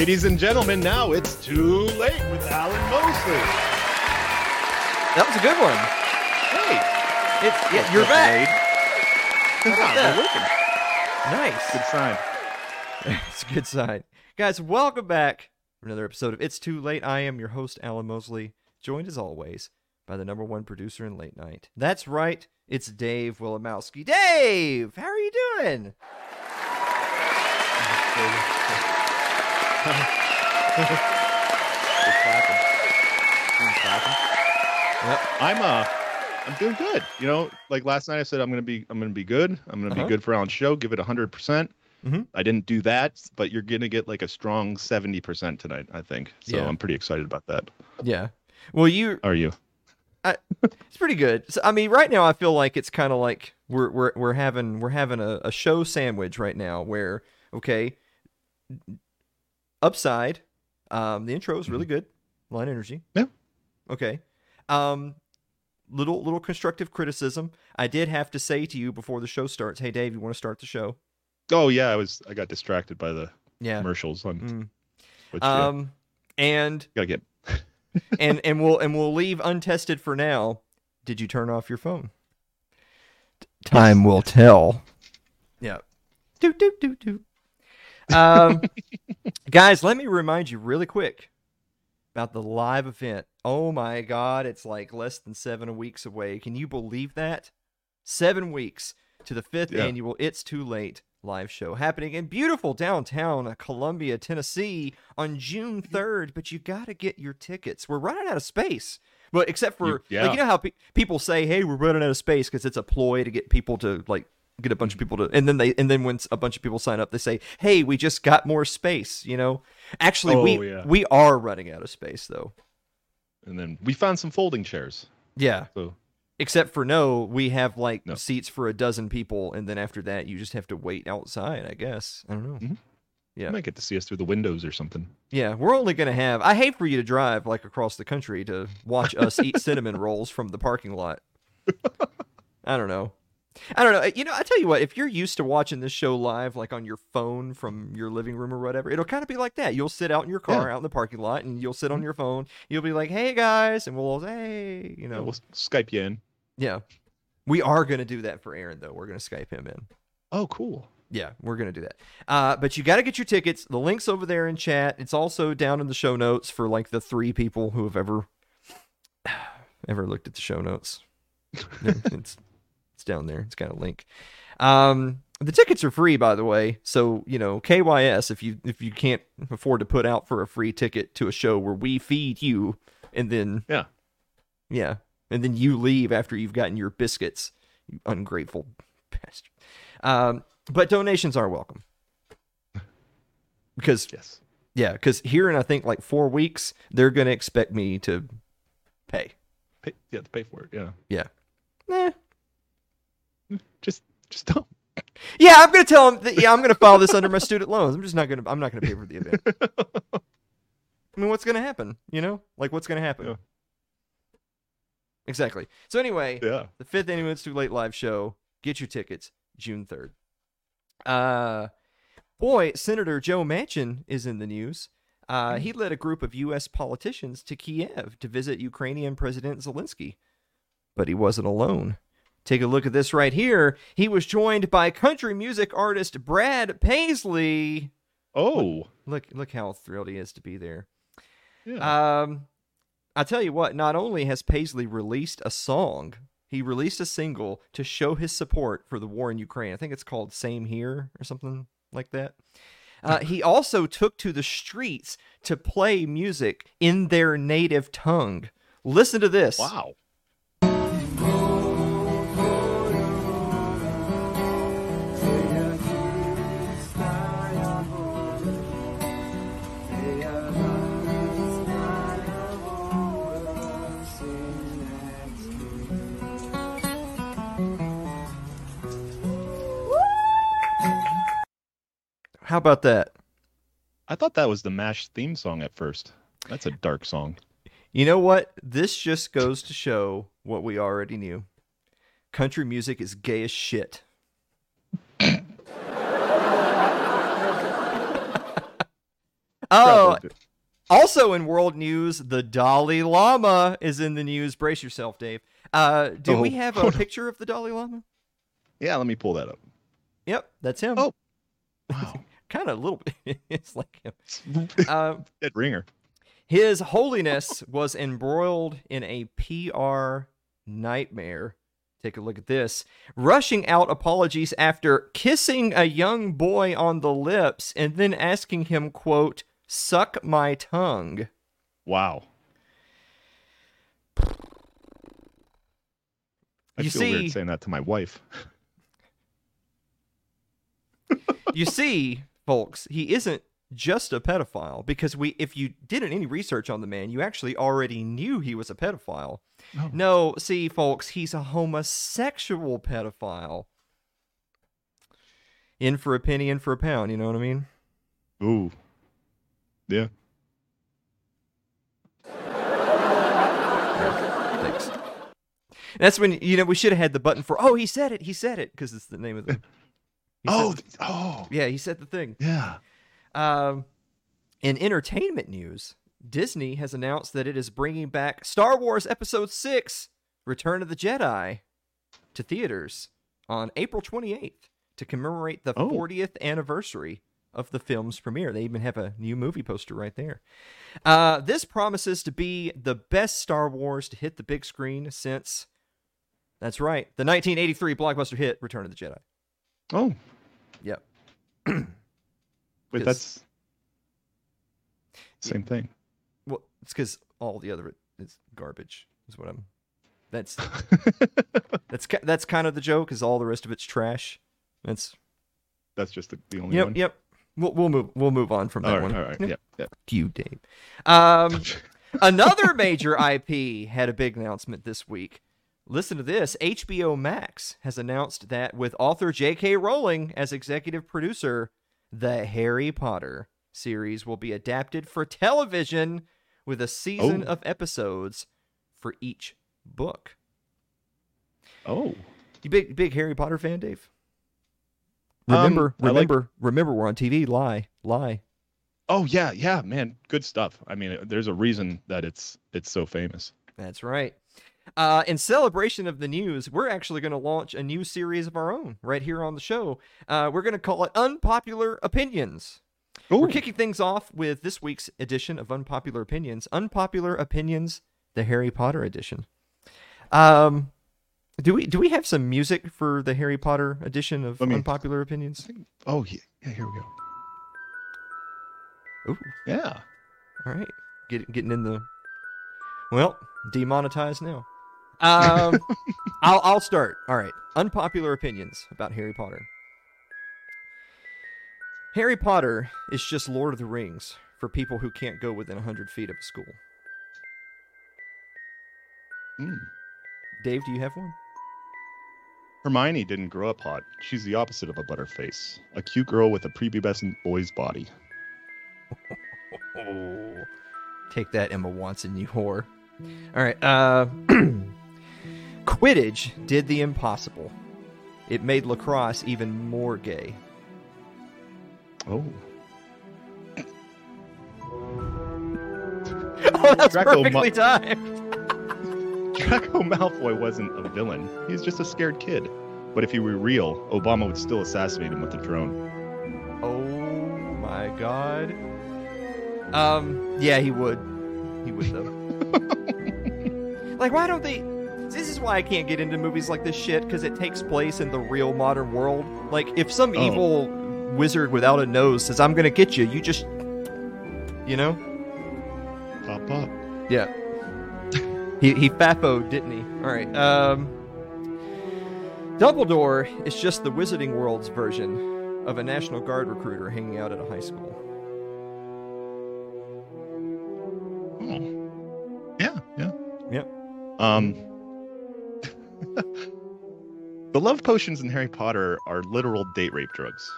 Ladies and gentlemen, now it's too late with Alan Mosley. That was a good one. Hey, It's yeah, you're back. About that? Good sign. it's a good sign. Guys, welcome back for another episode of It's Too Late. I am your host, Alan Mosley, joined as always by the number one producer in late night. That's right, it's Dave Willimowski. Dave, how are you doing? Yep. I'm uh, I'm doing good. You know, like last night I said I'm gonna be I'm gonna be good. I'm gonna Uh-huh. be good for Alan's show. Give it hundred percent. Mhm. I didn't do that, but you're gonna get like a strong seventy percent tonight. I think. So Yeah. I'm pretty excited about that. Yeah. Well, you Are you? it's pretty good. So, I mean, right now I feel like it's kind of like we're we're we're having we're having a, a show sandwich right now where okay, upside, um, the intro is really good, line energy. Yeah. Okay. Um, little little constructive criticism. I did have to say to you before the show starts, hey Dave, you want to start the show? Oh yeah, I was. I got distracted by the Yeah. commercials on. Mm. Which, yeah, Um, and gotta get. and and we'll and we'll leave untested for now. Did you turn off your phone? Time will tell. Yeah. Do do do do. Um, guys, let me remind you really quick about the live event. Oh my God, it's like less than seven weeks away. Can you believe that? Seven weeks to the fifth Yeah. annual It's Too Late live show happening in beautiful downtown uh, Columbia, Tennessee on June 3rd. But you got to get your tickets. We're running out of space. But except for, You- like, yeah. you know how pe- people say, hey, we're running out of space because it's a ploy to get people to, like, get a bunch of people to and then they and then when a bunch of people sign up they say hey we just got more space you know actually Oh, we yeah. we are running out of space though And then we found some folding chairs. yeah So except for no we have like No. seats for a dozen people and then after that you just have to wait outside i guess i don't know Mhm. Yeah. you might get to see us through the windows or something. yeah we're only gonna have i hate for you to drive like across the country to watch us eat cinnamon rolls from the parking lot i don't know I don't know. You know, I tell you what, if you're used to watching this show live, like on your phone from your living room or whatever, it'll kind of be like that. You'll sit out in your car, out in the parking lot, and you'll sit on your phone. You'll be like, "Hey guys," and we'll all say, "Hey," you Yeah, know. we'll Skype you in. Yeah, we are gonna do that for Aaron though. We're gonna Skype him in. Oh, cool. Yeah, we're gonna do that. Uh, but you got to get your tickets. The link's over there in chat. It's also down in the show notes for like the three people who have ever ever looked at the show notes. it's it's down there. It's got a link. Um, the tickets are free, by the way. So you know, KYS. If you if you can't afford to put out for a free ticket to a show where we feed you, and then Yeah. yeah, and then you leave after you've gotten your biscuits, you ungrateful bastard. Um, but donations are welcome because Yes. yeah, because here in I think like four weeks they're gonna expect me to pay. Pay, yeah, to pay for it. Yeah. Yeah. Eh. Just, don't. Yeah, I'm gonna tell him That, yeah, I'm gonna file this under my student loans. I'm just not gonna. I'm not gonna pay for the event. I mean, what's gonna happen? You know, like what's gonna happen? Yeah. Exactly. So anyway, Yeah. the fifth annual It's Too Late live show. Get your tickets June third. Uh, boy, Senator Joe Manchin is in the news. Uh, he led a group of U.S. politicians to Kiev to visit Ukrainian President Zelensky, but he wasn't alone. Take a look at this right here. He was joined by country music artist Brad Paisley. Oh. Look, look how thrilled he is to be there. Yeah. Um, I tell you what, not only has Paisley released a song, he released a single to show his support for the war in Ukraine. I think it's called Same Here or something like that. Uh, he also took to the streets to play music in their native tongue. Listen to this. wow. How about that? I thought that was the MASH theme song at first. That's a dark song. You know what? This just goes to show what we already knew. Country music is gay as shit. Oh, also in world news, the Dalai Lama is in the news. Brace yourself, Dave. Uh, do we Oh, have a picture of the Dalai Lama? yeah, let me pull that up. Yep, that's him. Oh. Wow. Kind of a little bit. it's like him. Uh, Dead ringer. His Holiness was embroiled in a PR nightmare. Take a look at this. Rushing out apologies after kissing a young boy on the lips and then asking him, quote, suck my tongue. Wow. I You feel see- weird saying that to my wife. You see, folks, he isn't just a pedophile because we if you didn't any research on the man, you actually already knew he was a pedophile. Oh. No, see, folks, he's a homosexual pedophile. In for a penny, in for a pound. You know what I mean? Ooh. Yeah. Thanks. That's when you know we should have had the button for. Oh, he said it. He said it because it's the name of the. He Oh, th- oh, yeah, he said the thing. yeah. Um, in entertainment news, Disney has announced that it is bringing back Star Wars Episode 6 Return of the Jedi to theaters on April 28th to commemorate the Oh. 40th anniversary of the film's premiere. They even have a new movie poster right there. Uh, this promises to be the best Star Wars to hit the big screen since, that's right, the 1983 blockbuster hit Return of the Jedi. Oh, Yep. wait, 'Cause- that's same thing. Well, it's because all the other is garbage. Is what I'm. That's that's that's kind of the joke. Is all the rest of it's trash. That's that's just the, the only yep, one. yep. We'll we'll move we'll move on from that All right, one. all right. Yep. Yeah, yeah. You, Dave. Um, another major IP had a big announcement this week. Listen to this. HBO Max has announced that with author J.K. Rowling as executive producer, the Harry Potter series will be adapted for television with a season Oh. of episodes for each book. Oh, You big big Harry Potter fan, Dave? Um, Remember, like- remember, remember we're on TV. Lie, lie. oh yeah, yeah, man, good stuff. I mean, there's a reason that it's it's so famous. That's right. Uh, in celebration of the news, we're actually going to launch a new series of our own right here on the show. Uh, we're going to call it Unpopular Opinions. We're kicking things off with this week's edition of Unpopular Opinions. Unpopular Opinions, the Harry Potter edition. Um, do we do we have some music for the Harry Potter edition of me- Unpopular Opinions? Oh yeah, yeah. Here we go. Ooh, Yeah. all right, Get, getting in the well demonetized now. Um, I'll I'll start. All right, unpopular opinions about Harry Potter. Harry Potter is just Lord of the Rings for people who can't go within hundred feet of a school. Mm. Dave, do you have one? Hermione didn't grow up hot. She's the opposite of a butterface. A cute girl with a prepubescent boy's body. Take that, Emma Watson, you whore. All right. Uh, Quidditch did the impossible. It made lacrosse even more gay. Oh. Oh, that's Draco perfectly Mu- timed. Draco Malfoy wasn't a villain. He's just a scared kid. But if he were real, Obama would still assassinate him with a drone. Oh my god. Um, yeah, he would. He would though. like, why don't they? This is why I can't get into movies like this shit because it takes place in the real modern world. Like, if some Oh. evil wizard without a nose says, "I'm gonna get you," you just, you know, Pop up. yeah. he he faffo, didn't he? All right. Um, Dumbledore is just the Wizarding World's version of a National Guard recruiter hanging out at a high school. Oh. Yeah, yeah. Yep. Um The love potions in Harry Potter are literal date rape drugs.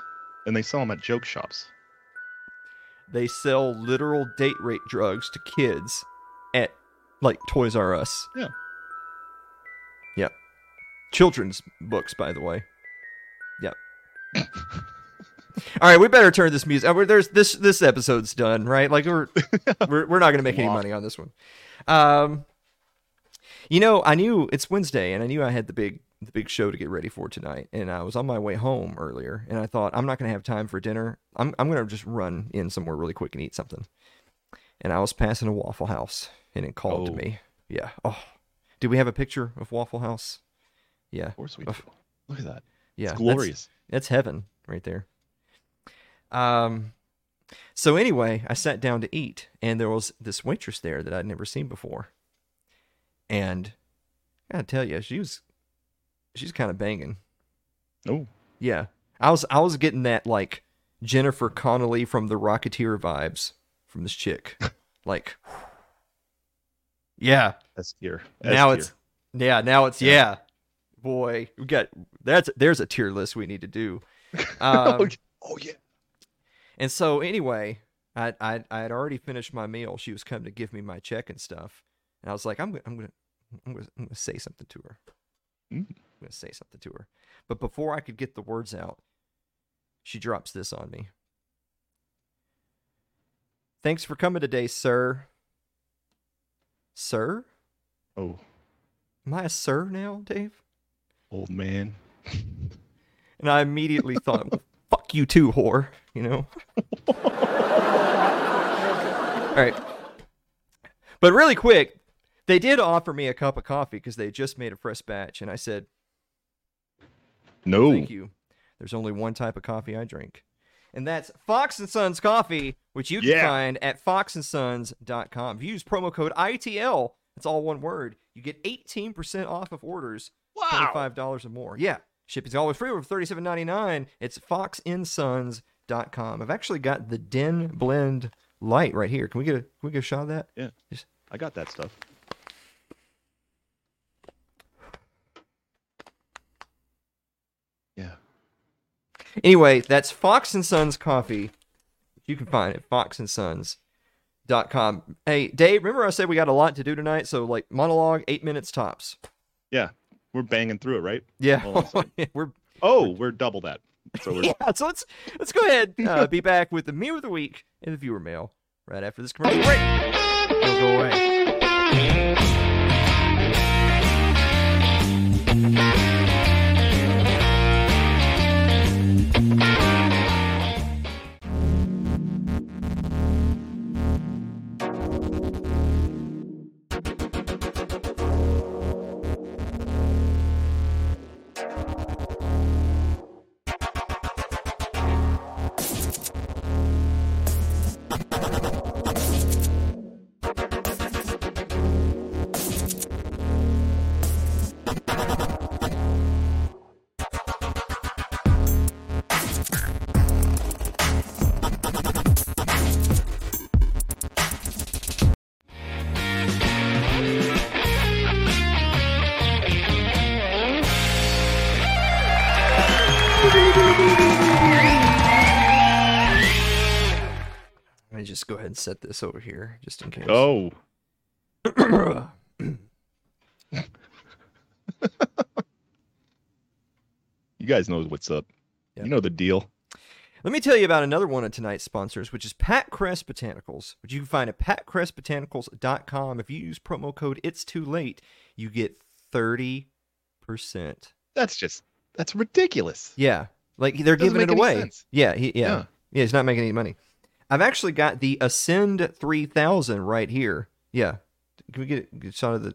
And they sell them at joke shops. They sell literal date rape drugs to kids at like Toys R Us. Yeah. Yeah. Children's books, by the way. Yep. All right, we better turn this music. uh, There's this this episode's done, right? Like we're we're, we're not gonna make any money on this one. Um, you know, I knew it's Wednesday, and I knew I had the big the big show to get ready for tonight, and I was on my way home earlier, and I thought I'm not gonna have time for dinner. I'm I'm gonna just run in somewhere really quick and eat something. And I was passing a Waffle House, and it called to Oh. me. Yeah. Oh, do we have a picture of Waffle House? Yeah. Of course we do. Look at that. Yeah. It's that's- glorious. that's heaven right there. Um, so anyway, I sat down to eat, and there was this waitress there that I'd never seen before, and I gotta tell you, she was, she's kind of banging. Oh, Yeah, I was, I was getting that like Jennifer Connelly from The Rocketeer vibes from this chick, like, yeah. S tier. now S it's, yeah, now it's Yeah. yeah. Boy, we got that's there's a tier list we need to do. Um, oh, oh yeah. And so anyway, I I I had already finished my meal. She was coming to give me my check and stuff, and I was like, I'm gonna I'm gonna I'm gonna, I'm gonna say something to her. Mm. I'm gonna say something to her. But before I could get the words out, she drops this on me. Thanks for coming today, sir. Sir? Oh, Am I a sir now, Dave? old man. And I immediately thought, well, fuck you too, whore. You know? All right. But really quick, they did offer me a cup of coffee because they just made a fresh batch. And I said, No. thank you. There's only one type of coffee I drink. And that's Fox and Sons coffee, which you can Yeah. find at foxandsons.com. If you use promo code ITL, it's all one word, you get 18% off of orders wow. twenty-five dollars or more. Yeah, shipping's always free. Thirty-seven ninety-nine. It's foxandsons.com. I've actually got the Den Blend Light right here. Can we get a can we get a shot of that? Yeah. I got that stuff. Yeah. Anyway, that's Fox and Sons coffee. You can find it foxandsons.com. Hey, Dave, remember I said we got a lot to do tonight, so like monologue, eight minutes tops. Yeah. We're banging through it, right? Yeah, Hold on a second. we're Oh, we're double that. So we're yeah. So let's let's go ahead uh, be back with the meme of the week and the viewer mail right after this commercial break. Don't go away. Set this over here, just in case. Oh. You guys know what's up. Yeah. You know the deal. Let me tell you about another one of tonight's sponsors, which is Pat Crest Botanicals, which you can find at patcrestbotanicals.com. If you use promo code It's Too Late, you get 30%. That's just that's ridiculous. Yeah. Like they're Doesn't giving it away. sense. Yeah, he, yeah. Yeah. Yeah, he's not making any money. I've actually got the Ascend 3000 right here. Yeah. Can we get a shot of the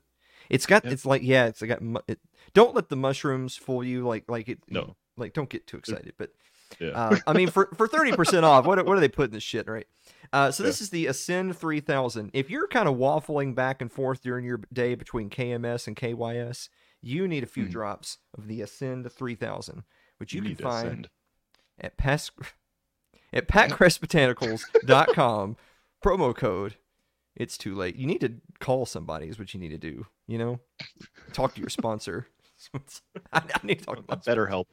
It's got Yeah. it's like yeah, it's got it, don't let the mushrooms fool you like like it No. like don't get too excited, but Yeah. uh, I mean, for for thirty percent off, what what are they putting in this shit right? Uh, so this is the Ascend three thousand. If you're kind of waffling back and forth during your day between KMS and KYS, you need a few Hmm. drops of the Ascend three thousand, which you, need can find send. at Pas- at patcrestbotanicals.com. promo code. It's too late. You need to call somebody. Is what you need to do. You know, talk to your sponsor. I, I need to talk about Better help.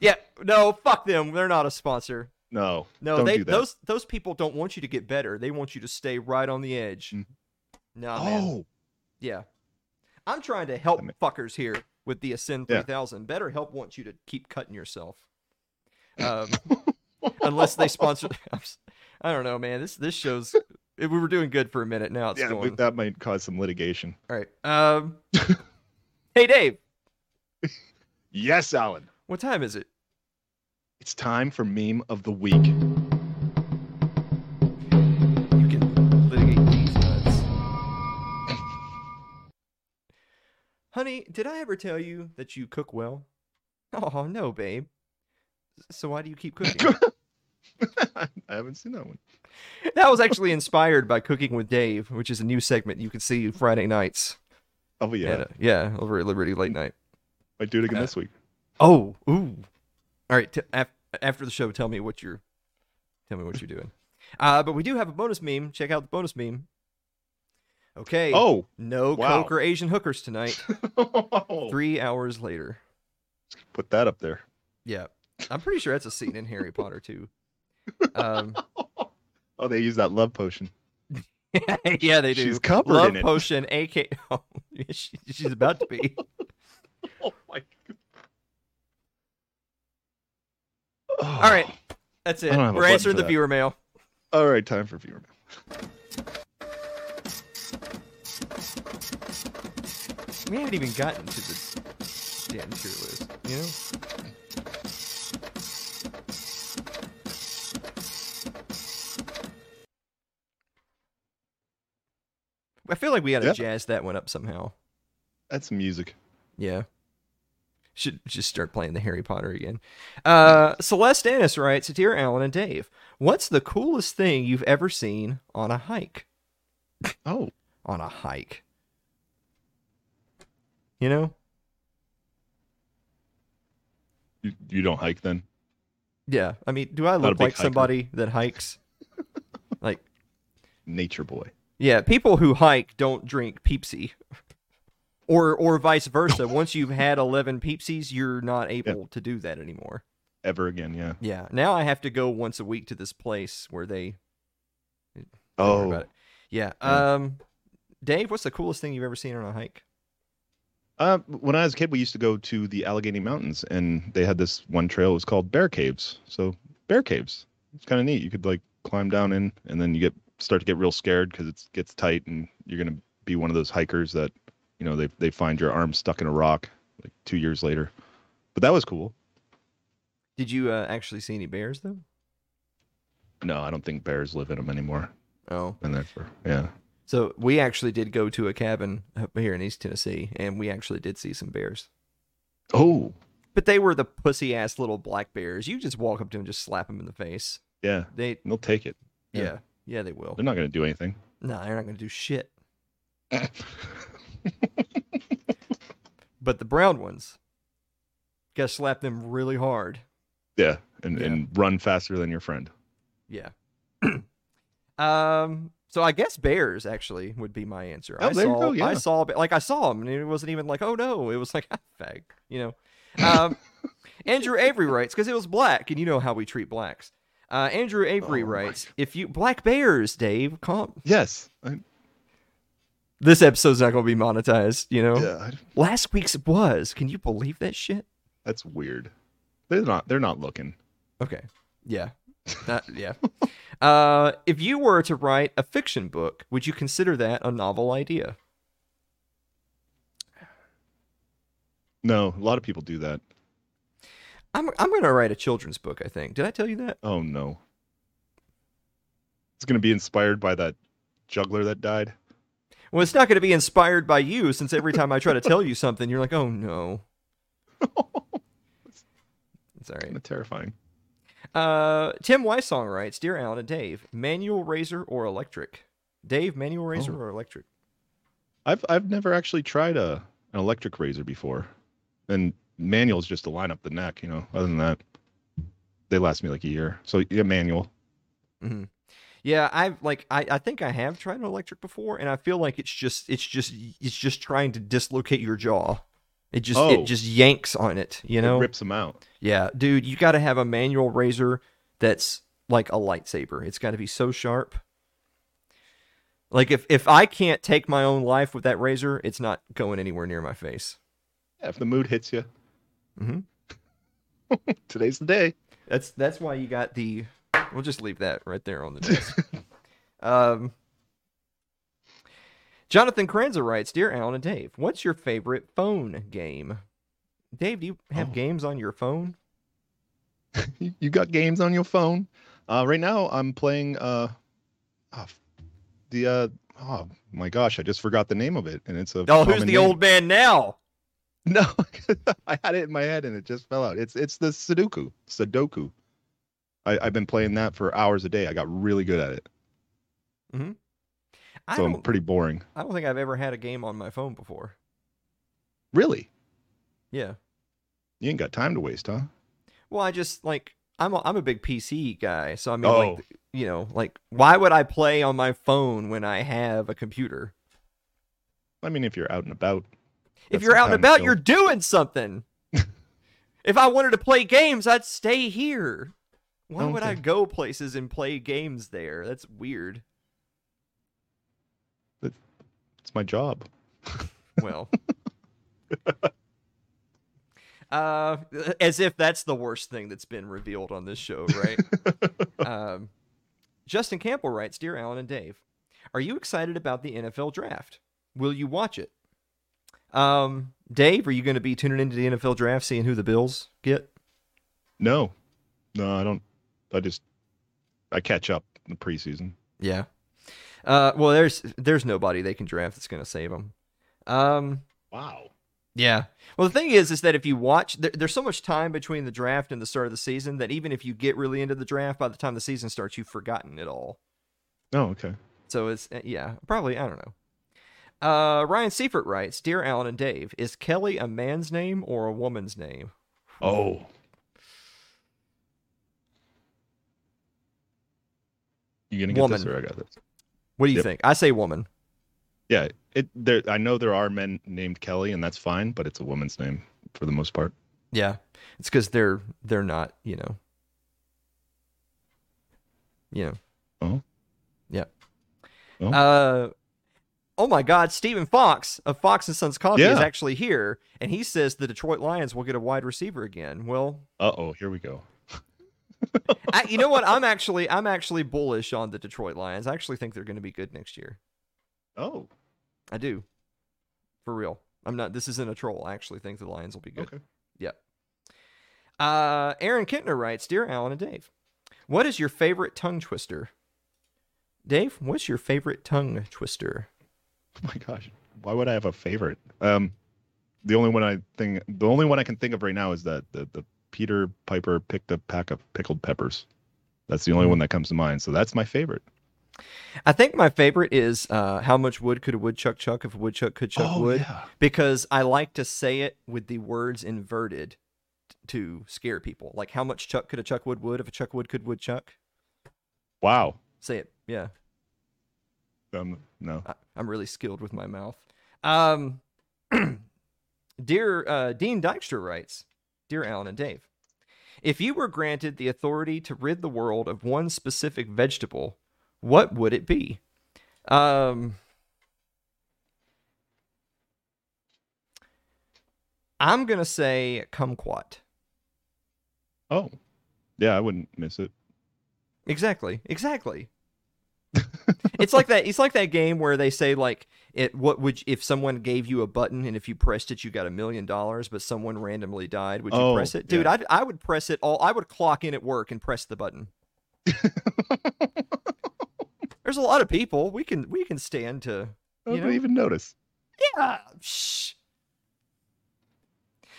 yeah, no, fuck them. They're not a sponsor. No. No, they those those people don't want you to get better. They want you to stay right on the edge. Mhm. No, man. Oh. Yeah. I'm trying to help I mean- fuckers here with the Ascend Yeah. 3000. Better help wants you to keep cutting yourself. Um, unless they sponsor. I don't know, man. This this show's we were doing good for a minute. Now it's yeah, going. that might cause some litigation. All right. Um. hey, Dave. Yes, Alan. What time is it? It's time for meme of the week. You can litigate these nuts. Honey, did I ever tell you that you cook well? Oh no, babe. So why do you keep cooking? I haven't seen that one. that was actually inspired by Cooking with Dave, which is a new segment you can see Friday nights. Oh yeah, at, uh, yeah, over at Liberty Late Night. might do it again uh, this week. Oh, ooh. All right, t- af- after the show, tell me what you're, tell me what you're doing. Uh, but we do have a bonus meme. Check out the bonus meme. Okay. Oh, no wow. coke or Asian hookers tonight. Three hours later. put that up there. Yeah, I'm pretty sure that's a scene in Harry Potter too. Um, Oh, they use that love potion. yeah, they do. She's covered Love in it. potion, AK. Oh, she, she's about to be. Oh my. god! All right, that's it. I don't have a We're answering the that. viewer mail. All right, time for viewer mail. We haven't even gotten to the damn tier list, you know? I feel like we gotta Yeah. jazz that one up somehow. That's some music. Yeah. Should just start playing the Harry Potter again. Uh, Celeste Annis writes, Dear Alan and Dave, what's the coolest thing you've ever seen on a hike? Oh, On a hike. You know? you, you don't hike then? Yeah. I mean, do I look like hiker. somebody that hikes? like, Nature boy. Yeah, people who hike don't drink Peepsy. Or or vice versa. Once you've had 11 Peepsies, you're not able to do that anymore. Ever again? Yeah. Yeah. Now I have to go once a week to this place where they Oh. Yeah. Yeah. Um, Dave, what's the coolest thing you've ever seen on a hike? Uh, when I was a kid, we used to go to the Allegheny Mountains, and they had this one trail. It was called Bear Caves. So Bear Caves. It's kind of neat. You could like climb down in, and then you get start to get real scared because it gets tight, and you're gonna be one of those hikers that, you know, they they find your arm stuck in a rock like two years later. But that was cool. Did you uh, actually see any bears though? No, I don't think bears live in them anymore. Oh, And therefore, yeah. so we actually did go to a cabin up here in East Tennessee, and we actually did see some bears. Oh, But they were the pussy ass little black bears. You just walk up to them, and just slap them in the face. yeah. They, They'll take it. yeah, Yeah. Yeah, they will. They're not gonna do anything. No, they're not going to do shit. But the brown ones, gotta slap them really hard. Yeah, and Yeah. and run faster than your friend. Yeah. um. So I guess bears actually would be my answer. Oh, I saw. go, yeah. I saw. Like I saw them, and it wasn't even like, oh no. It was like, ah, fag. You know. Um. Andrew Avery writes because it was black, and you know how we treat blacks. Uh, Andrew Avery Oh, writes, if you black bears, Dave, calm. Yes. I, This episode's not going to be monetized. You know. yeah. I, Last week's was. Can you believe that shit? that's weird. They're not. They're not looking. Okay. Yeah. That, yeah. Uh, if you were to write a fiction book, would you consider that a novel idea? No, a lot of people do that. I'm I'm gonna write a children's book. I think. Did I tell you that? Oh no. It's gonna be inspired by that juggler that died. Well, it's not gonna be inspired by you, since every time I try to tell you something, you're like, "Oh no." It's all right. Kind of terrifying. Uh, Tim Weissong writes, "Dear Alan and Dave, manual razor or electric? Dave, manual razor Oh. or electric? I've I've never actually tried a an electric razor before, and manual's just to line up the neck. You know. Other than that, they last me like a year. So yeah, manual. hmm Yeah, I've like I, I think I have tried an electric before, and I feel like it's just it's just it's just trying to dislocate your jaw. It just Oh. it just yanks on it, you know. It rips them out. Yeah, dude, you got to have a manual razor that's like a lightsaber. It's got to be so sharp. Like if if I can't take my own life with that razor, it's not going anywhere near my face. Yeah, if the mood hits you, Mhm. today's the day. That's that's why you got the. We'll just leave that right there on the desk. um, Jonathan Kranza writes, "Dear Alan and Dave, what's your favorite phone game?" Dave, do you have Oh. games on your phone? You- you got games on your phone? Uh, right now, I'm playing uh, ah, the uh, oh my gosh, I just forgot the name of it, and it's a. Oh, who's the name. old man now? No, I had it in my head and it just fell out. It's it's the Sudoku. Sudoku. I, I've been playing that for hours a day. I got really good at it, mm-hmm. I so I'm pretty boring. I don't think I've ever had a game on my phone before. Really, Yeah. you ain't got time to waste, huh? Well, I just like I'm a, I'm a big PC guy, so I mean, Oh. like you know, like why would I play on my phone when I have a computer? I mean, if you're out and about. If you're out and about, you're doing something. if I wanted to play games, I'd stay here. Why would I go places and play games there? That's weird. It's my job. Well, uh, as if that's the worst thing that's been revealed on this show, right? um, Justin Campbell writes, "Dear Alan and Dave, are you excited about the NFL draft? Will you watch it? Um, Dave, are you going to be tuning into the NFL draft, seeing who the Bills get? No, no, I don't. I just I catch up in the preseason. Yeah. Uh, well, there's there's nobody they can draft that's going to save them. Um, Wow. Yeah. Well, the thing is, is that if you watch, there, there's so much time between the draft and the start of the season that even if you get really into the draft, by the time the season starts, you've forgotten it all. Oh, okay. So it's uh, yeah, probably I don't know. Uh, Ryan Seifert writes, "Dear Alan and Dave, is Kelly a man's name or a woman's name?" Oh. You gonna get this Woman. or I got this? What do you Yep. think? I say woman. Yeah, it there. I know there are men named Kelly, and that's fine, but it's a woman's name for the most part. Yeah, it's because they're they're not you know. You know. Oh. Yeah. Oh. Uh. Oh my God! Stephen Fox of Fox and Sons Coffee is Yeah. actually here, and he says the Detroit Lions will get a wide receiver again. Well, Uh oh, here we go. I, you know what? I'm actually I'm actually bullish on the Detroit Lions. I actually think they're going to be good next year. Oh, I do, for real. I'm not. This isn't a troll. I actually think the Lions will be good. okay. Yep. Uh, Aaron Kintner writes, "Dear Alan and Dave, what is your favorite tongue twister?" Dave, what's your favorite tongue twister? Oh my gosh, why would I have a favorite? Um, the only one I think, the only one I can think of right now is that the the Peter Piper picked a pack of pickled peppers. That's the only Mhm. one that comes to mind. So that's my favorite. I think my favorite is uh, "How much wood could a woodchuck chuck if a woodchuck could chuck oh wood?" yeah. Because I like to say it with the words inverted to scare people. Like, "How much chuck could a chuck wood wood if a chuck wood could woodchuck?" Wow. Say it. Yeah. Um, no. I, I'm really skilled with my mouth. Um, dear uh, Dean Dykstra writes, "Dear Alan and Dave, if you were granted the authority to rid the world of one specific vegetable, what would it be?" Um, I'm gonna say kumquat. Oh, yeah. I wouldn't miss it. Exactly. Exactly. It's like that. It's like that game where they say like it. What would if someone gave you a button and if you pressed it, you got a million dollars, but someone randomly died? Would you Oh, press it, dude? yeah. I'd, I would press it all. I would clock in at work and press the button. There's a lot of people. We can we can stand to. I You know? even notice. Yeah. Shh.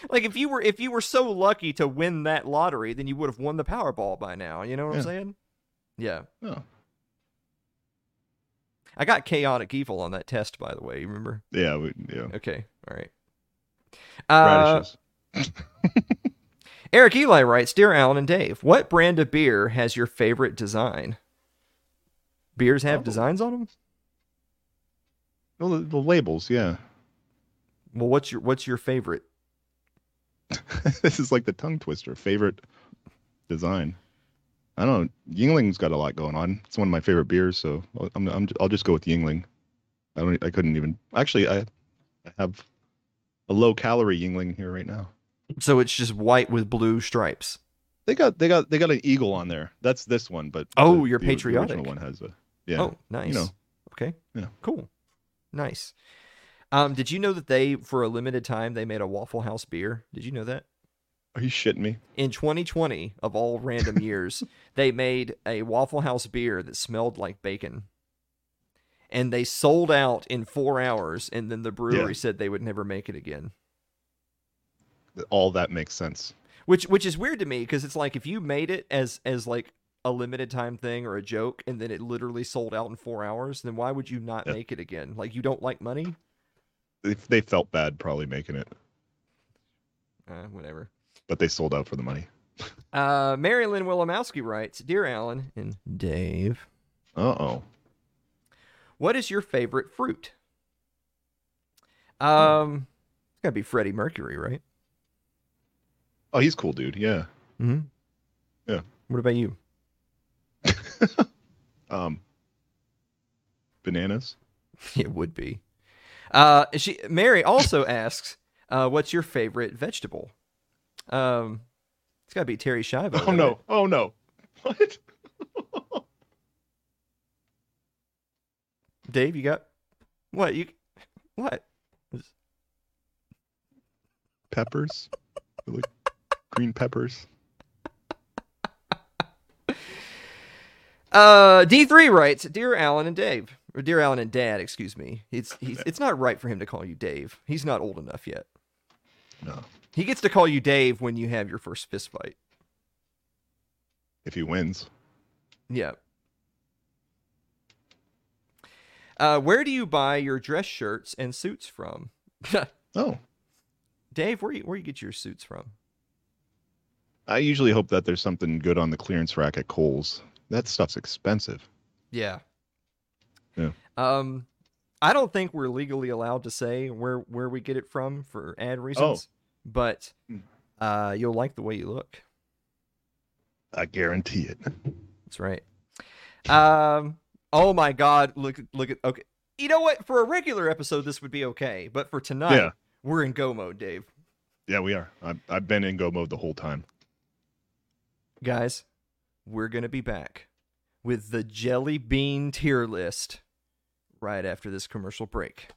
Like if you were if you were so lucky to win that lottery, then you would have won the Powerball by now. You know what I'm saying? Yeah. Oh, I got chaotic evil on that test, by the way. You remember? yeah. We, yeah. Okay, all right. Uh, Radishes. Eric Eli writes, "Dear Alan and Dave, what brand of beer has your favorite design? Beers have Oh. designs on them. Well, the, the labels, yeah. Well, what's your what's your favorite? this is like the tongue twister. Favorite design. I don't know. Yuengling's got a lot going on. It's one of my favorite beers, so I'll- I'm, I'm I'll just go with Yuengling. I don't. I couldn't even. Actually, I, I have a low calorie Yuengling here right now. So it's just white with blue stripes. They got they got they got an eagle on there. That's this one, but Oh, the- you're the- the patriotic. original one has a yeah. Oh, nice. know. Okay. Yeah. Cool. Nice. Um, did you know that they, for a limited time, they made a Waffle House beer? Did you know that? Are you shitting me? In 2020, of all random years, they made a Waffle House beer that smelled like bacon. And they sold out in four hours, and then the brewery Yeah. said they would never make it again. All that makes sense. Which which is weird to me because it's like if you made it as as like a limited time thing or a joke, and then it literally sold out in four hours, then why would you not Yeah. make it again? Like you don't like money? If they felt bad probably making it, Uh, whatever. But they sold out for the money. Uh, Marilyn Willimowski writes, "Dear Alan and Dave, Uh oh. what is your favorite fruit?" Um, it's gotta be Freddie Mercury, right? Oh, he's cool, dude. Yeah. Mm-hmm. Yeah. What about you? Um. Bananas. It would be. Uh, she Mary also asks, uh, "What's your favorite vegetable?" Um, it's got to be Terri Schiavo. Oh no. it? Oh no. What? Dave, you got what? You what? Peppers. Like green peppers. Uh, D three writes, "Dear Alan and Dave, or dear Alan and Dad, excuse me. It's he's, it's not right for him to call you Dave. He's not old enough yet. No. He gets to call you Dave when you have your first fist fight. If he wins. Yeah. Uh, where do you buy your dress shirts and suits from? Oh. Dave, where you where you get your suits from? I usually hope that there's something good on the clearance rack at Kohl's. That stuff's expensive. Yeah. Yeah. Um, I don't think we're legally allowed to say where where we get it from for ad reasons, but Hmm. uh, you'll like the way you look. I guarantee it. That's right. Um. Oh my God! Look look at okay. You know what? For a regular episode, this would be okay, but for tonight, Yeah. we're in go mode, Dave. Yeah, we are. I've, I've been in go mode the whole time. Guys, we're gonna be back with the jelly bean tier list right after this commercial break.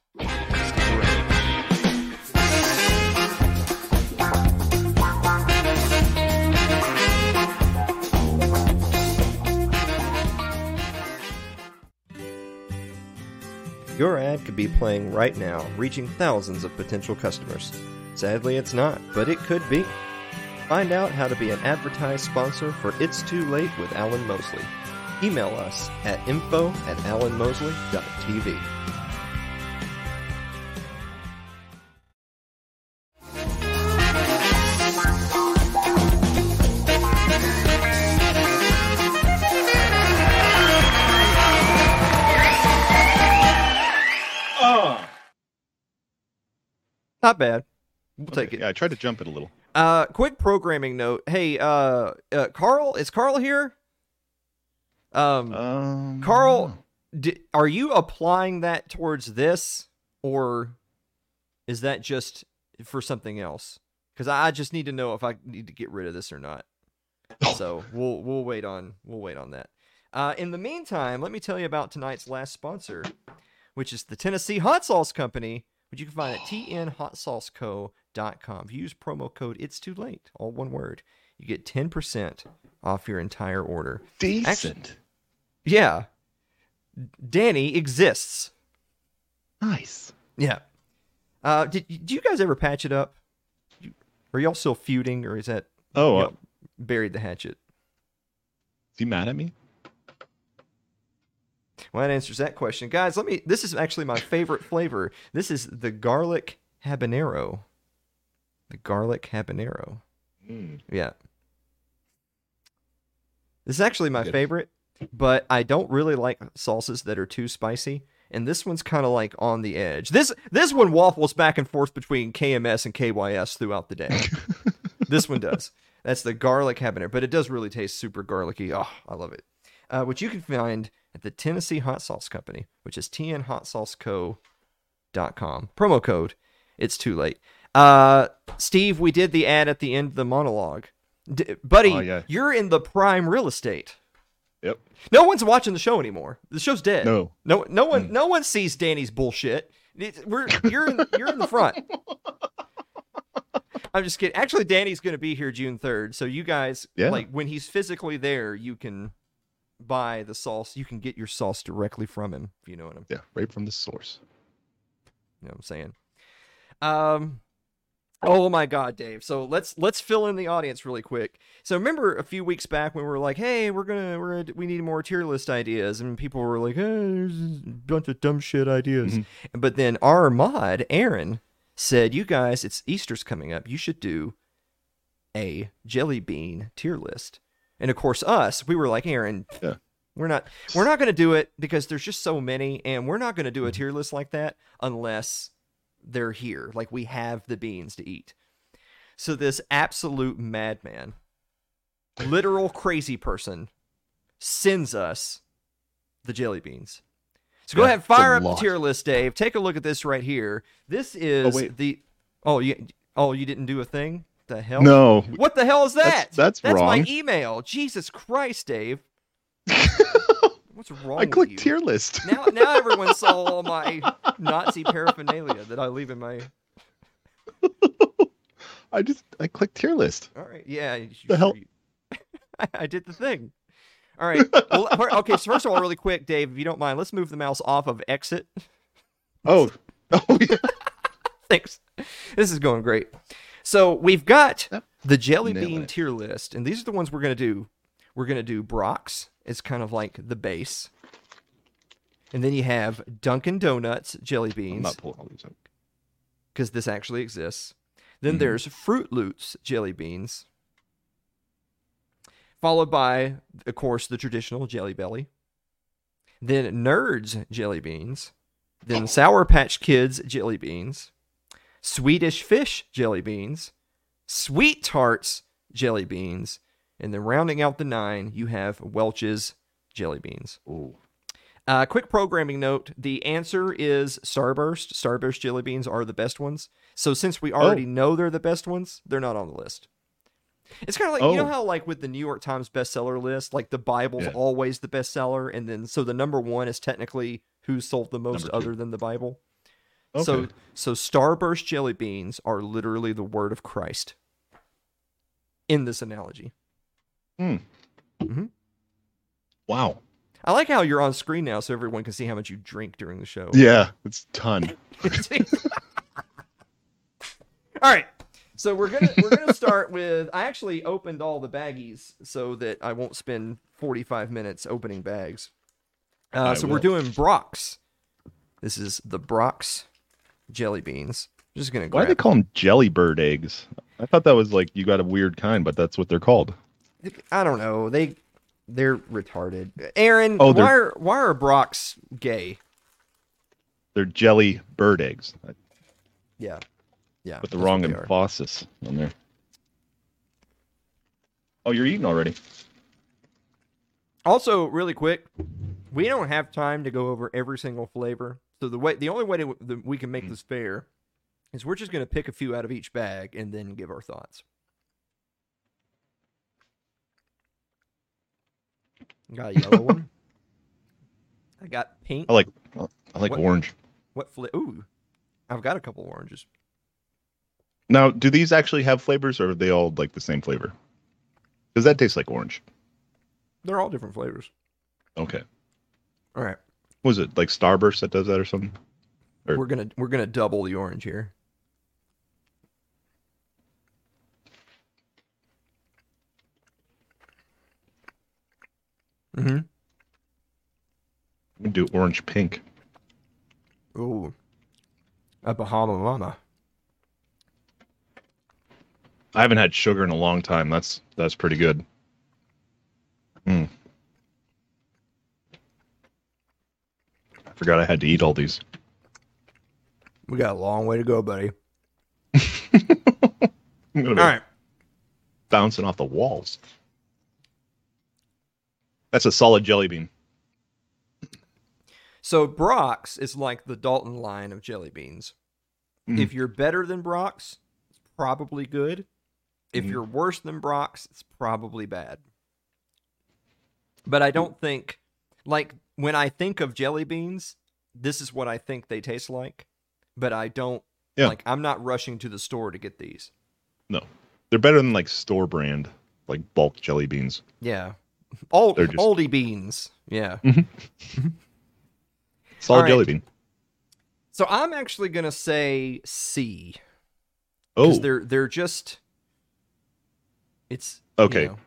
Your ad could be playing right now, reaching thousands of potential customers. Sadly, it's not, but it could be. Find out how to be an advertised sponsor for It's Too Late with Alan Mosley. Email us at info at alanmosley.tv. Not bad. We'll take it. Yeah, I tried to jump it a little. Uh, quick programming note. Hey, uh, uh Carl, is Carl here? Um, Um, Carl, di- are you applying that towards this, or is that just for something else? Because I just need to know if I need to get rid of this or not. So we'll we'll wait on we'll wait on that. Uh, in the meantime, let me tell you about tonight's last sponsor, which is the Tennessee Hot Sauce Company, which you can find at tnhotsauceco.com. If you use promo code It's Too Late, all one word, you get ten percent off your entire order. decent. Yeah, Danny exists. nice. Yeah. Uh, did do you guys ever patch it up? Are y'all still feuding, or is that Oh, you uh, buried the hatchet? is he mad at me? Well, that answers that question, guys. Let me. This is actually my favorite flavor. This is the garlic habanero. The garlic habanero. Mm. Yeah. This is actually my Good. favorite, but I don't really like salsas that are too spicy. And this one's kind of like on the edge. This this one waffles back and forth between KMS and KYS throughout the day. this one does. That's the garlic habanero, but it does really taste super garlicky. Oh, I love it. Uh, which you can find at the Tennessee Hot Sauce Company, which is tnhotsauceco.com. Promo code. It's too late. Uh, Steve, we did the ad at the end of the monologue. D- buddy, Oh, yeah. you're in the prime real estate. Yep. No one's watching the show anymore. The show's dead. No. No, no one, Mm. no one sees Danny's bullshit. It's- we're you're in, you're in the front. I'm just kidding. Actually, Danny's going to be here June 3rd, so you guys, Yeah. like when he's physically there, you can buy the sauce. You can get your sauce directly from him. If you know what I'm, Yeah, right from the source. you know what I'm saying. Um. Oh my God, Dave. So let's let's fill in the audience really quick. So remember a few weeks back when we were like, "Hey, we're gonna we're gonna, we need more tier list ideas," and people were like, "Hey, there's a bunch of dumb shit ideas." Mhm. But then our mod Aaron said, "You guys, it's Easter's coming up. You should do a jelly bean tier list." And of course, us, we were like, "Aaron, Yeah. we're not we're not going to do it because there's just so many, and we're not going to do a tier list like that unless they're here, like we have the beans to eat." So this absolute madman, literal crazy person, sends us the jelly beans. So go ahead, fire up the tier list, Dave. Take a look at this right here. This is wait. the oh you oh you didn't do a thing. The hell? No. What the hell is that? That's- that's my wrong. email. Jesus Christ, Dave. What's wrong I clicked tier list. Now, now everyone saw all my Nazi paraphernalia that I leave in my. I just I clicked tier list. All right, yeah. you- The hell? you- I, I did the thing. All right. Well, okay. So first of all, really quick, Dave, if you don't mind, let's move the mouse off of exit. Oh. Oh yeah. Thanks. This is going great. So we've got Yep. the jelly bean it. tier list, and these are the ones we're gonna do. We're gonna do Brach's. It's kind of like the base, and then you have Dunkin' Donuts jelly I'm beans not pulling all these out. because this actually exists. Then Mhm. there's Froot Loops jelly beans, followed by, of course, the traditional Jelly Belly. Then Nerds jelly beans. Then Sour Patch Kids jelly beans. Swedish Fish jelly beans. Sweet Tarts jelly beans. And then rounding out the nine, you have Welch's jelly beans. Ooh. Uh, quick programming note: the answer is Starburst. Starburst jelly beans are the best ones. So since we already know they're the best ones, they're not on the list. It's kind of like you know Oh. how like with the New York Times bestseller list, like the Bible's Yeah. always the bestseller, and then so the number one is technically who sold the most other than the Bible. Okay. So so Starburst jelly beans are literally the word of Christ in this analogy. Hmm. wow. I like how you're on screen now, so everyone can see how much you drink during the show. Yeah, it's a ton. all right. So we're gonna we're gonna start with. I actually opened all the baggies so that I won't spend 45 minutes opening bags. Uh, so we're doing Brach's. This is the Brach's jelly beans. I'm just gonna Why do they call them jelly bird eggs? I thought that was like you got a weird kind, but that's what they're called. I don't know. They they're retarded. Aaron, Oh, why are why are Brach's gay? They're jelly bird eggs Yeah, yeah. with the wrong emphasis on there. Oh, you're eating already. Also, really quick, we don't have time to go over every single flavor. So the way the only way to, that we can make hmm. this fair is we're just going to pick a few out of each bag and then give our thoughts. Got a yellow one. I got pink. I like I like What? orange. What flavor? Ooh, I've got a couple oranges. Now, do these actually have flavors, or are they all like the same flavor? Does that taste like orange. They're all different flavors. Okay. All right, Was it like Starburst that does that or something? Or- we're gonna we're gonna double the orange here. Mm-hmm. We do orange pink. Ooh. A Bahama Mama. I haven't had sugar in a long time. That's that's pretty good. Hmm. Forgot I had to eat all these. We got a long way to go, buddy. I'm All right. bouncing off the walls. That's a solid jelly bean. So Brach's is like the Dalton line of jelly beans. Mhm. If you're better than Brach's, it's probably good. If Mhm. you're worse than Brach's, it's probably bad. But I don't think, like, when I think of jelly beans, this is what I think they taste like. But I don't, Yeah. like, I'm not rushing to the store to get these. No. They're better than like store brand, like bulk jelly beans. Yeah. Old, just- oldie beans. Yeah. Solid right. jelly bean. So I'm actually going to say C. Oh, they're, they're just, it's, you Okay. know,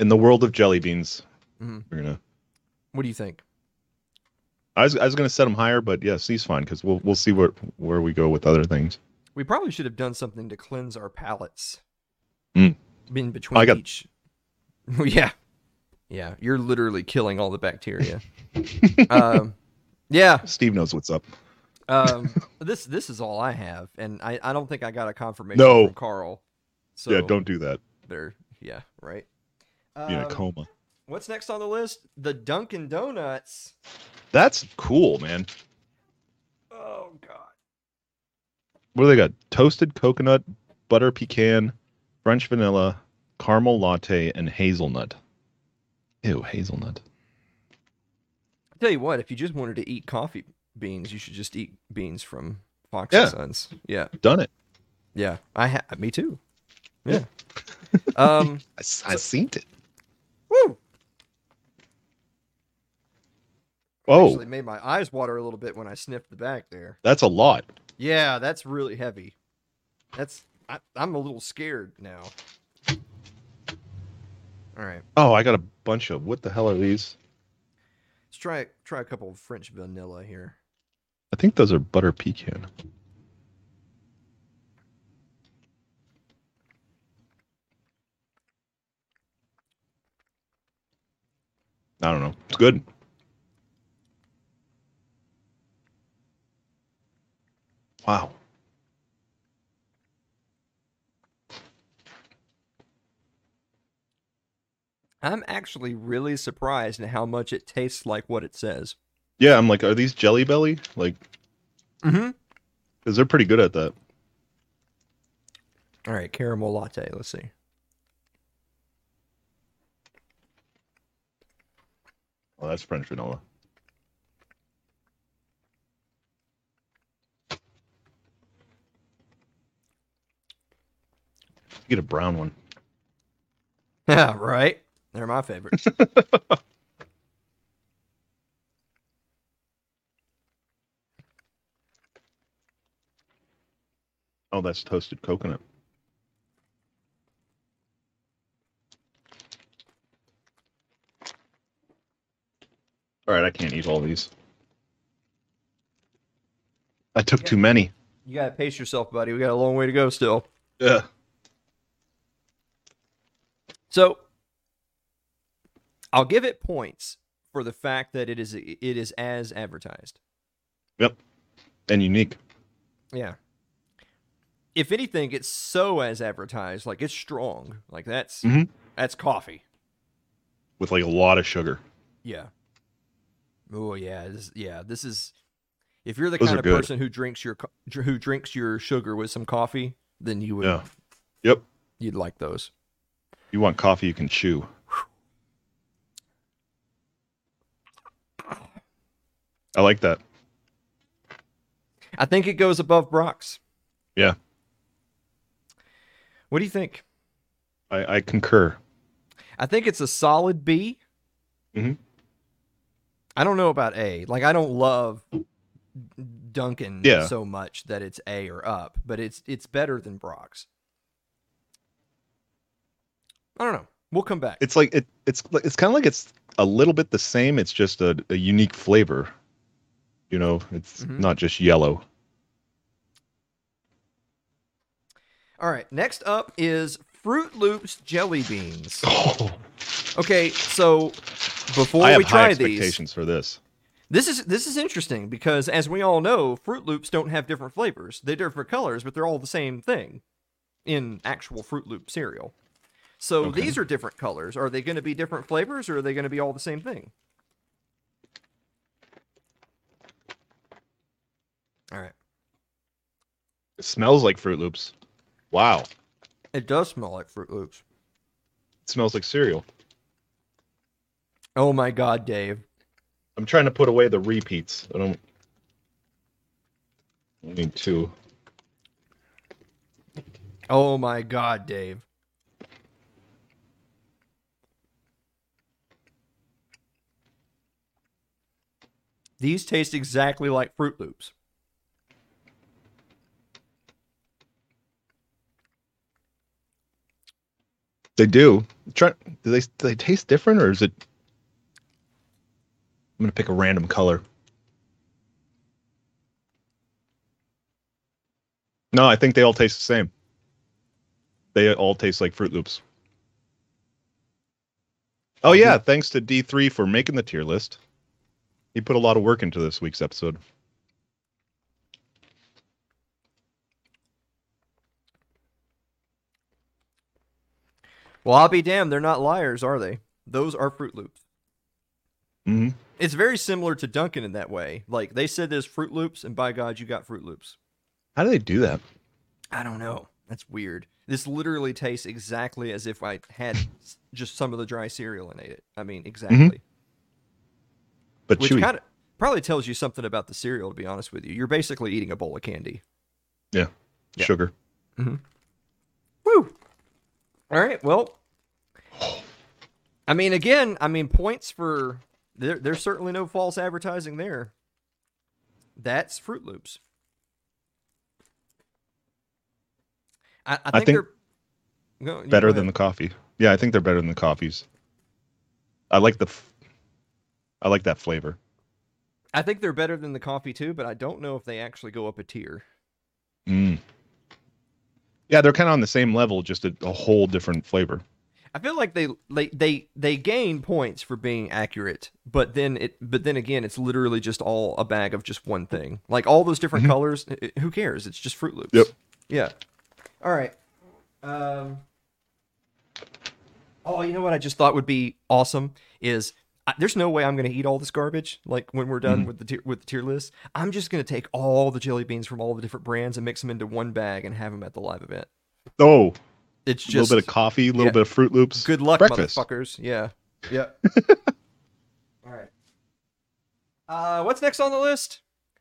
in the world of jelly beans, Mhm. we're gonna. What do you think? I was I was gonna set them higher, but yeah, C's fine because we'll we'll see where where we go with other things. We probably should have done something to cleanse our palates. Mm. In between I got- each. yeah. Yeah. You're literally killing all the bacteria. um, yeah. Steve knows what's up. Um, this this is all I have, and I, I don't think I got a confirmation No. from Carl. So yeah, don't do that. There. Yeah. Right. Be in a Um, coma. What's next on the list? The Dunkin' Donuts. That's cool, man. Oh God. What do they got? Toasted coconut, butter pecan, French vanilla, caramel latte, and hazelnut. Ew, hazelnut. I tell you what, if you just wanted to eat coffee beans, you should just eat beans from Fox Yeah. and Sons. Yeah. Done it. Yeah, I ha- me too. Yeah. um. I, I seen it. Woo. Oh, Actually, made my eyes water a little bit when I sniffed the back there. that's a lot. Yeah, that's really heavy. That's I, I'm a little scared now. All right, Oh, I got a bunch of. What the hell are these? let's try try a couple of French vanilla here. I think those are butter pecan. I don't know. It's good. Wow. I'm actually really surprised at how much it tastes like what it says. Yeah, I'm like, are these Jelly Belly? Like, Mm-hmm. because they're pretty good at that. All right, caramel latte. Let's see. Oh, that's French vanilla. Get a brown one. Yeah, right. They're my favorites. Oh, that's toasted coconut. All right, I can't eat all these. I took too many. you gotta pace yourself, buddy. We got a long way to go still. Yeah. So I'll give it points for the fact that it is it is as advertised. Yep. And unique. Yeah. If anything, it's so as advertised. Like it's strong. Like that's Mhm. that's coffee. with like a lot of sugar. Yeah. Oh yeah. This, yeah. This is. If you're the Those kind of good. person who drinks your who drinks your sugar with some coffee, then you would Yeah. Yep. you'd like those. You want coffee you can chew. I like that. I think it goes above Brach's. Yeah. What do you think? I, I concur. I think it's a solid B. Mhm. I don't know about A. Like I don't love Dunkin' Yeah. so much that it's A or up, but it's it's better than Brach's. I don't know. We'll come back. It's like it it's like- it's kind of like it's a little bit the same. It's just a, a unique flavor. You know, it's Mhm. not just yellow. All right. Next up is Froot Loops jelly beans. Oh, Okay, so before I have we high try these, expectations for this. This is this is interesting because as we all know, Froot Loops don't have different flavors. They're different colors, but they're all the same thing in actual Froot Loop cereal. So Okay. these are different colors. Are they going to be different flavors or are they going to be all the same thing? All right. It smells like Froot Loops. Wow. It does smell like Froot Loops. It smells like cereal. Oh my god, Dave. I'm trying to put away the repeats. I don't. I need two. Oh my god, Dave. These taste exactly like Froot Loops. They do. Try. Do they? Do they taste different, or is it? I'm gonna pick a random color. No, I think they all taste the same. They all taste like Froot Loops. Oh yeah, thanks to D3 for making the tier list. He put a lot of work into this week's episode. Well, I'll be damned, they're not liars, are they? Those are Froot Loops. hmm It's very similar to Dunkin' in that way. Like they said there's Froot Loops, and by God, you got Froot Loops. How do they do that? I don't know. That's weird. This literally tastes exactly as if I had just some of the dry cereal and ate it. I mean, exactly. But Which kind of probably tells you something about the cereal. To be honest with you, you're basically eating a bowl of candy. yeah. Yeah. Sugar. Mm-hmm. Woo! All right. Well, I mean, again, I mean, points for there. There's certainly no false advertising there. That's Froot Loops. I, I think, think they're no, better than the coffee. Yeah, I think they're better than the coffees. I like the. F- I like that flavor. I think they're better than the coffee too, but I don't know if they actually go up a tier. Mm. Yeah, they're kind of on the same level, just a, a whole different flavor. I feel like they they they they gain points for being accurate, but then it but then again, it's literally just all a bag of just one thing. Like all those different Mhm. colors, i- i- who cares? It's just Froot Loops. Yep. Yeah. All right. Um. Oh, you know what I just thought would be awesome is I, there's no way I'm going to eat all this garbage. Like when we're done Mhm. with the tier, with the tier list, I'm just going to take all the jelly beans from all the different brands and mix them into one bag and have them at the live event. Oh, It's just a little bit of coffee, a little yeah. bit of Froot Loops. Good luck, breakfast. motherfuckers. Yeah. Yeah. All right. Uh, what's next on the list?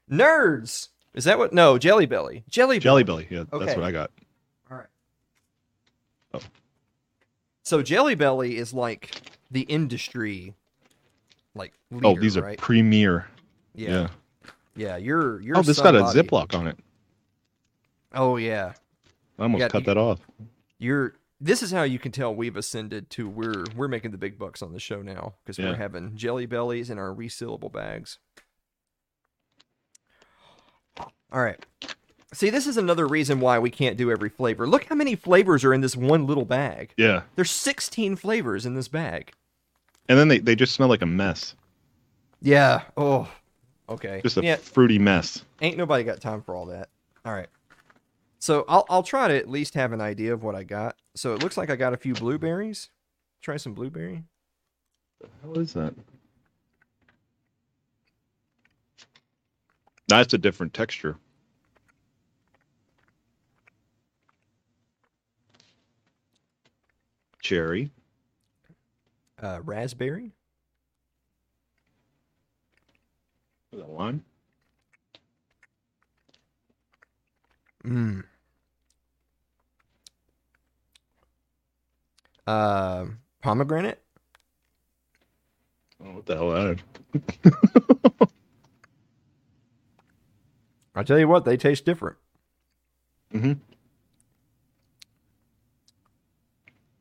Nerds. Is that what? No, Jelly Belly. Jelly Belly. Jelly Belly. Yeah, Okay. that's what I got. All right. Oh. So Jelly Belly is like the industry, like leader, oh, these are right? premier. yeah. Yeah. yeah, You're you're. Oh, this got a. Ziploc on it. Oh yeah. I almost Yeah, cut you- that off. You're. This is how you can tell we've ascended to we're we're making the big bucks on the show now because Yeah. we're having Jelly Bellies in our resealable bags. All right. See, this is another reason why we can't do every flavor. Look how many flavors are in this one little bag. Yeah. There's 16 flavors in this bag. And then they, they just smell like a mess. Yeah. Oh. Okay. Just a yeah. fruity mess. Ain't nobody got time for all that. All right. So I'll I'll try to at least have an idea of what I got. So it looks like I got a few blueberries. Try some blueberry. What is that? That's a different texture. Cherry. Uh, raspberry. That lime? Mm. Uh, pomegranate. Oh, what the hell that is? I tell you what, they taste different. Mm-hmm.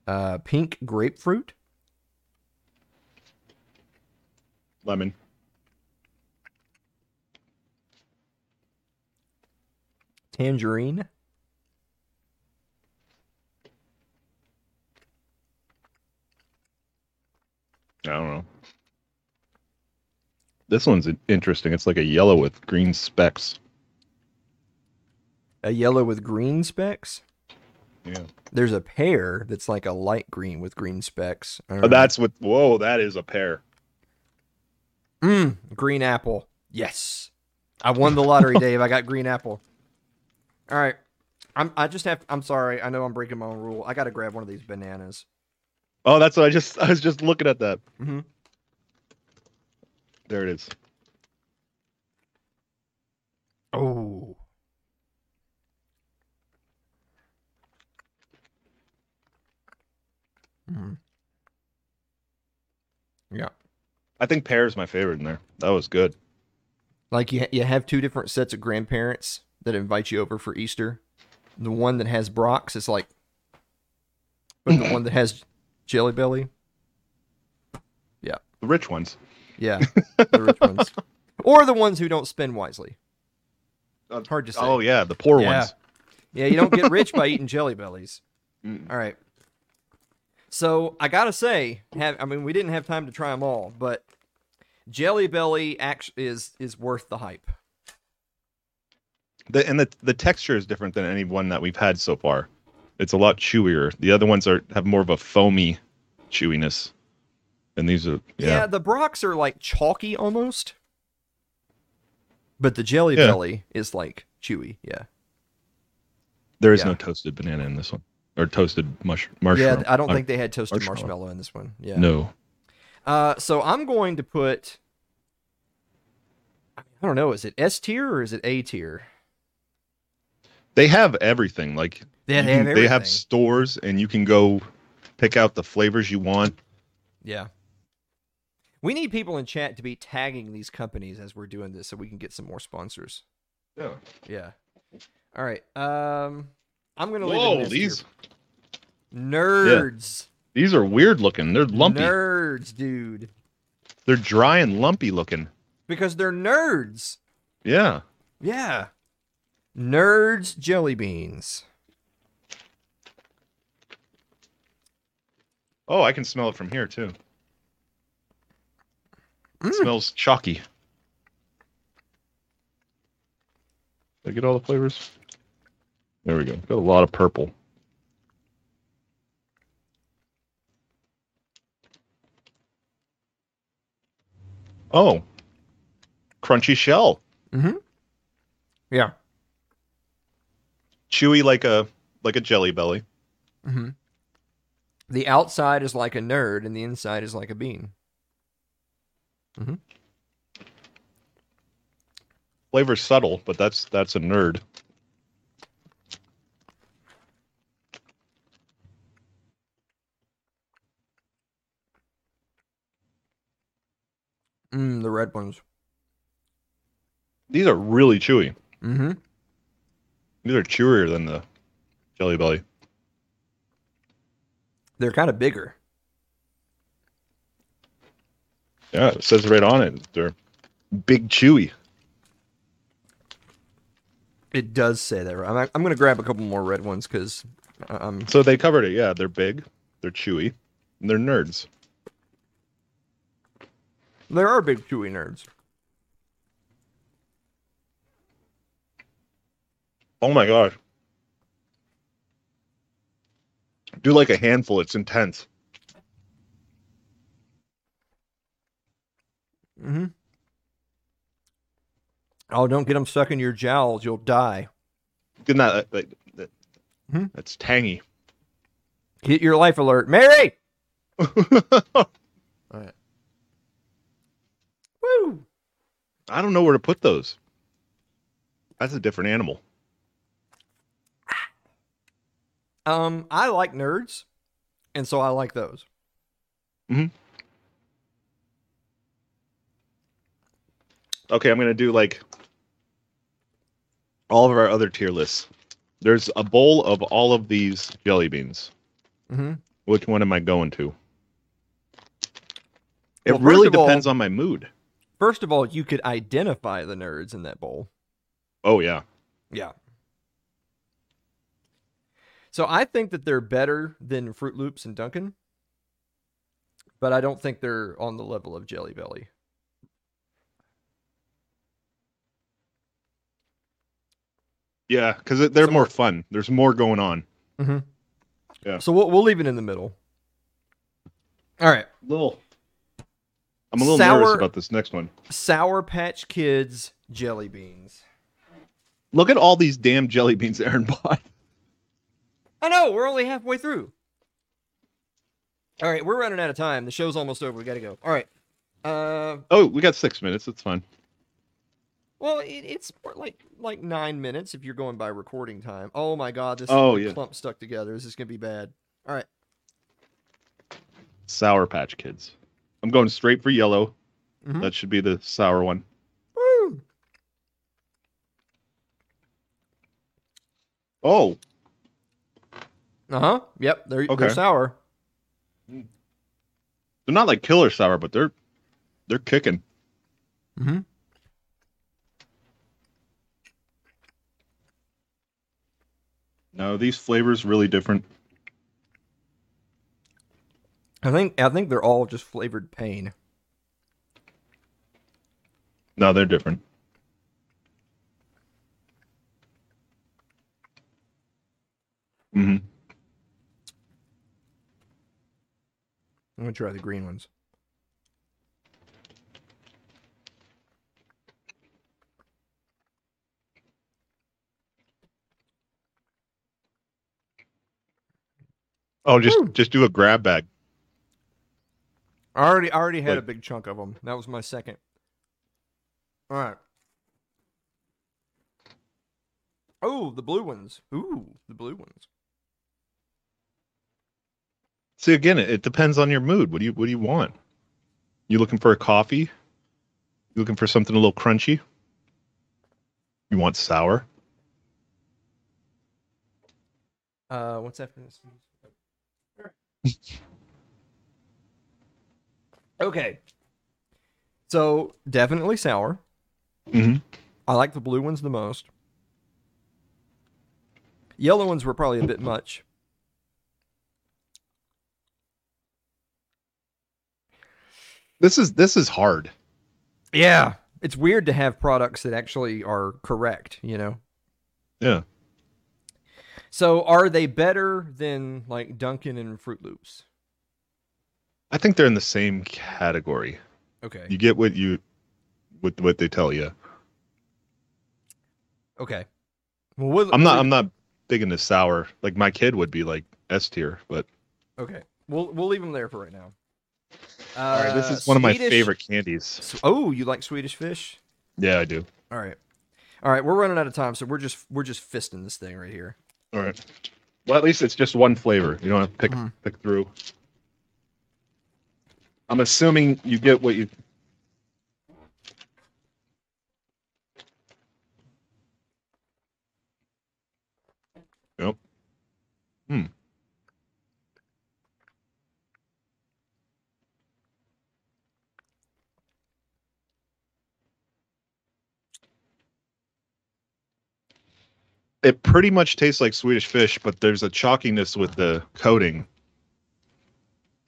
Uh, pink grapefruit. Lemon. Tangerine. I don't know. This one's interesting. It's like a yellow with green specks. A yellow with green specks. Yeah. There's a pear that's like a light green with green specks. Oh, that's what. Whoa, that is a pear. Mm, green apple. Yes. I won the lottery, Dave. I got green apple. All right. I'm. I just have. I'm sorry. I know I'm breaking my own rule. I got to grab one of these bananas. Oh, that's what I just I was just looking at that. Mm-hmm. There it is. Oh. Mhm. Yeah. I think pear is my favorite in there. That was good. Like you, you have two different sets of grandparents that invite you over for Easter. The one that has Brach's is like, but the one that has Jelly Belly, Yeah, The rich ones. yeah, the rich ones, or the ones who don't spend wisely. Uh, Hard to say. Oh yeah, the poor Yeah. ones. Yeah, you don't get rich by eating Jelly Bellies. Mm. All right. So I gotta say, have I mean we didn't have time to try them all, but Jelly Belly actually is is worth the hype. The, and the the texture is different than any one that we've had so far. It's a lot chewier. The other ones are have more of a foamy chewiness. And these are Yeah, yeah. the Brach's are like chalky almost, but the Jelly Yeah. Belly is like chewy. Yeah, there is yeah. no toasted banana in this one. Or toasted mush mushroom. yeah. I don't think they had toasted marshmallow. marshmallow in this one. Yeah. No. Uh, so I'm going to put. I don't know. Is it S tier or is it A tier? They have everything. Like They, have can- they have stores and you can go pick out the flavors you want. Yeah. We need people in chat to be tagging these companies as we're doing this so we can get some more sponsors. Yeah. Yeah. All right. Um I'm going to leave it Whoa, in S tier. these nerds. these are weird looking. They're lumpy. Nerds, dude. They're dry and lumpy looking. Because they're nerds. Yeah. Yeah. Nerds jelly beans. Oh, I can smell it from here too. Mm. smells chalky. Did I get all the flavors? There we go. Got a lot of purple. Oh, crunchy shell, Mm-hmm. Yeah. chewy like a like a jelly belly. Mm-hmm. The outside is like a nerd and the inside is like a bean. Mm-hmm. Flavor's subtle, but that's that's a nerd. Mm, the red ones. These are really chewy. Mm-hmm. These are chewier than the jelly belly. They're kind of bigger. Yeah, it says right on it. They're big chewy. It does say that. Right? I'm, I'm going to grab a couple more red ones because um, So they covered it. Yeah, they're big, they're chewy, and they're nerds. There are big chewy nerds. Oh my gosh. Do like a handful. It's intense. Mm-hmm. Oh, don't get them stuck in your jowls. You'll die. Good that, that, that- Hmm? That's tangy. Hit your life alert. Mary! I Woo! Don't know where to put those. That's a different animal. Um, I like nerds, and so I like those. Hmm. Okay, I'm gonna do like all of our other tier lists. There's a bowl of all of these jelly beans. Mm-hmm. Which one am I going to? It Well, really of all- depends on my mood. First of all, you could identify the nerds in that bowl. Oh yeah. Yeah. So I think that they're better than Froot Loops and Dunkin', but I don't think they're on the level of Jelly Belly. Yeah, because they're Some more more- fun. There's more going on. Mm-hmm. Yeah. So we'll we'll leave it in the middle. All right. Little. I'm a little Sour- nervous about this next one. Sour Patch Kids jelly beans. Look at all these damn jelly beans Aaron bought. I know we're only halfway through. All right, we're running out of time. The show's almost over. We got to go. All right. Uh, Oh, we got six minutes. It's fine. well, it, it's like like nine minutes if you're going by recording time. Oh my god, this Oh, yeah. clump stuck together. This is gonna be bad. All right. Sour Patch Kids. I'm going straight for yellow. Mhm. That should be the sour one. Woo! Oh, Uh huh. Yep. They're Okay. they're sour. they're not like killer sour, but they're they're kicking. Mm-hmm. No, these flavors really different. I think I think they're all just flavored pain. No, they're different. hmm I'm gonna try the green ones. Oh, just Woo. just do a grab bag. I already I already had a big chunk of them. That was my second. All right. Oh, the blue ones. Ooh, the blue ones. See, again, it, it depends on your mood. What do you what do you want? You looking for a coffee? You looking for something a little crunchy? You want sour? Uh, what's after this? okay. So definitely sour. Mm-hmm. I like the blue ones the most. Yellow ones were probably a bit much. This is this is hard. Yeah. It's weird to have products that actually are correct, you know? Yeah. So are they better than like Dunkin' and Froot Loops? I think they're in the same category. Okay. You get what you what what they tell you. Okay. Well, we'll I'm not we'll- I'm not big into sour. Like my kid would be like S tier, but Okay. We'll we'll leave them there for right now. Uh, all right, this is one of my favorite candies. Oh, you like Swedish fish? Yeah, I do. All right. All right, we're running out of time, so we're just we're just fisting this thing right here. All right. Well, at least it's just one flavor. You don't have to pick Mhm. pick through. I'm assuming you get what you. Yep. Hmm. It pretty much tastes like Swedish fish, but there's a chalkiness with the coating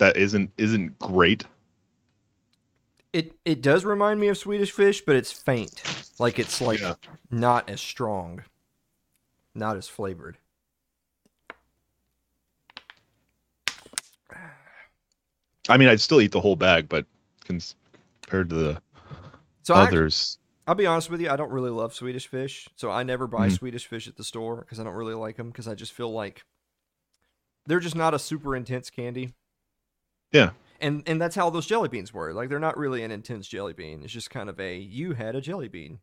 that isn't isn't great. It it does remind me of Swedish fish, but it's faint. Like it's like Yeah. not as strong. Not as flavored. I mean, I'd still eat the whole bag, but compared to the So others, I'll be honest with you, I don't really love Swedish fish, so I never buy Mhm. Swedish fish at the store because I don't really like them because I just feel like they're just not a super intense candy. Yeah. And and that's how those jelly beans were. Like they're not really an intense jelly bean. It's just kind of a you had a jelly bean.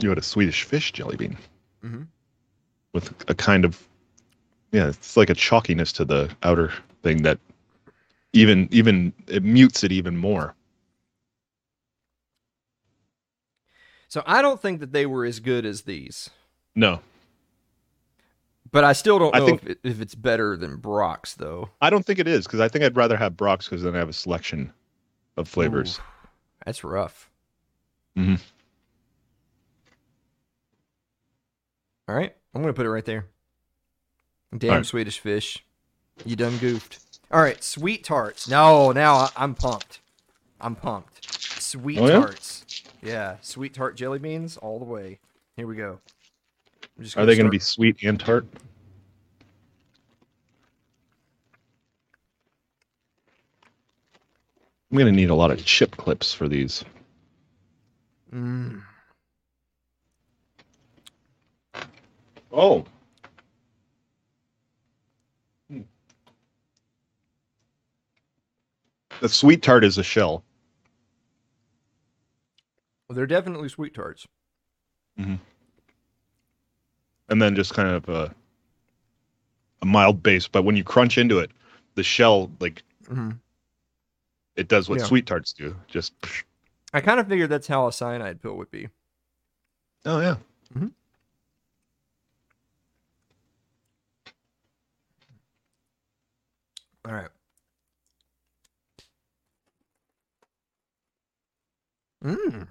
you had a Swedish fish jelly bean Mm-hmm. with a kind of yeah, it's like a chalkiness to the outer thing that even even it mutes it even more. So I don't think that they were as good as these, No, but I still don't I think- if, it, if it's better than Brach's though. I don't think it is because I think I'd rather have Brach's because then I have a selection of flavors. Ooh, that's rough. Mhm. All right, I'm gonna put it right there. Damn right. Swedish fish, you done goofed. All right, sweet tarts. No, now I'm pumped. I'm pumped. Sweet Oh, yeah? tarts. Yeah, sweet tart jelly beans all the way. Here we go. Are they going to be sweet and tart? I'm going to need a lot of chip clips for these. Mm. Oh. Hmm. The sweet tart is a shell. Well, they're definitely sweet tarts. Mm-hmm and then just kind of a, a mild base. But when you crunch into it, the shell like Mm-hmm. it does what Yeah. sweet tarts do. Just I kind of figured that's how a cyanide pill would be. oh yeah. All right. Mm.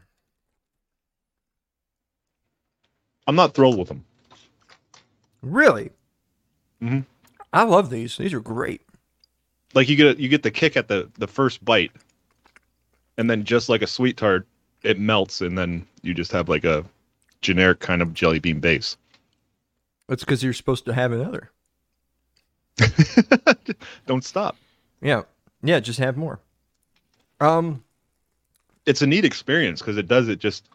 I'm not thrilled with them. Really? Mhm. I love these. These are great. Like you get you get the kick at the the first bite, and then just like a sweet tart, it melts, and then you just have like a generic kind of jelly bean base. That's because you're supposed to have another. Don't stop. Yeah. Yeah, just have more. Um, It's a neat experience because it does it just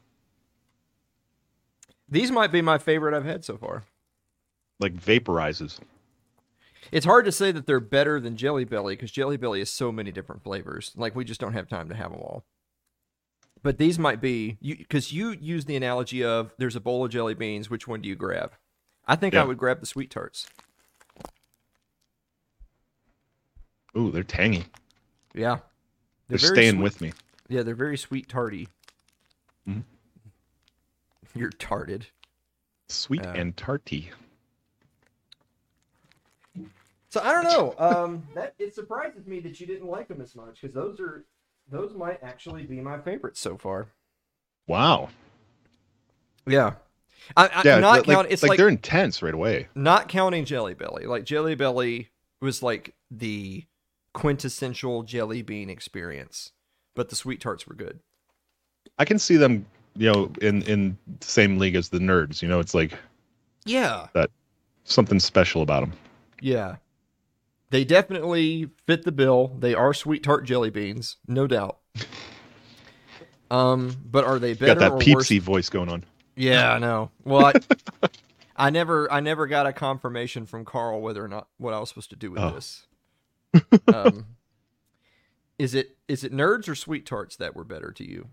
these might be my favorite I've had so far. Like vaporizes. It's hard to say that they're better than Jelly Belly because Jelly Belly has so many different flavors. Like we just don't have time to have them all. But these might be you because you use the analogy of there's a bowl of jelly beans. Which one do you grab? I think I would grab the sweet tarts. Ooh, they're tangy. Yeah, They're, very staying sweet. with me. Yeah, they're very sweet tarty. Mhm. You're tarted. Sweet Yeah. and tarty. So I don't know. Um, that it surprises me that you didn't like them as much because those are those might actually be my favorites so far. Wow. Yeah, I, I, Yeah, not like, count. It's like, like, they're intense right away. not counting Jelly Belly. Like Jelly Belly was like the quintessential jelly bean experience, but the sweet tarts were good. I can see them, you know, in in the same league as the nerds. You know, it's like Yeah, that something special about them. yeah. They definitely fit the bill. They are sweet tart jelly beans, no doubt. Um, but are they better Got that peepsy voice going on. Yeah, I know. Well, I, I never, I never got a confirmation from Carl whether or not what I was supposed to do with Oh. this. Um, is it is it nerds or sweet tarts that were better to you?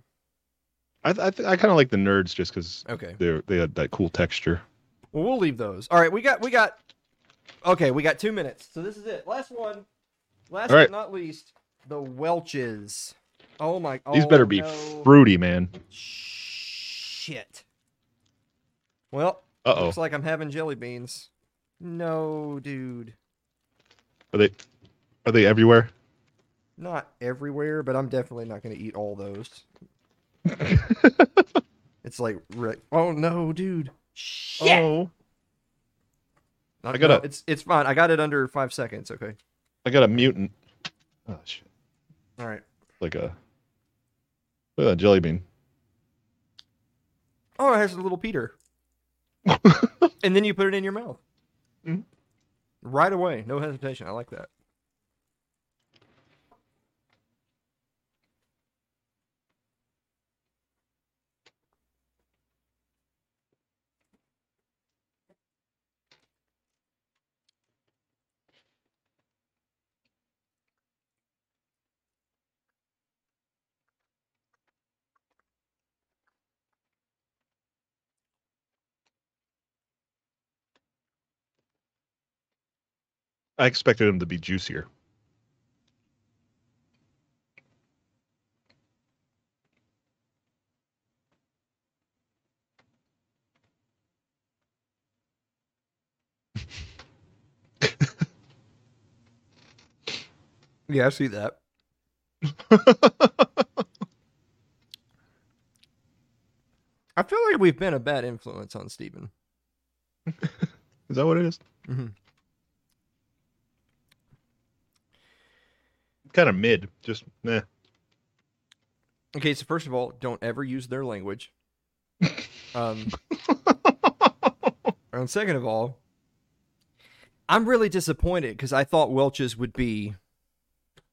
I I, th- I kind of like the nerds just because Okay. they they had that cool texture. Well, we'll leave those. All right, we got we got. Okay, we got two minutes, so this is it. Last one. Last right. but not least, the Welch's. Oh my! God. These oh, better be no. fruity, man. Shit. Well, Uh oh. looks like I'm having jelly beans. No, dude. Are they are they everywhere? Not everywhere, but I'm definitely not going to eat all those. It's like, oh no, dude. Shit. Oh, I gotta- no, it's it's fine. I got it under five seconds. Okay. I got a mutant. Oh shit! All right. Like a look at that jelly bean. Oh, it has a little Peter. and then you put it in your mouth. Mhm. Right away, no hesitation. I like that. I expected him to be juicier. Yeah, I see that. I feel like we've been a bad influence on Steven. Is that what it is? Mm-hmm. Kind of mid. Just eh. Okay, so first of all, don't ever use their language. Um, and second of all, I'm really disappointed because I thought Welch's would be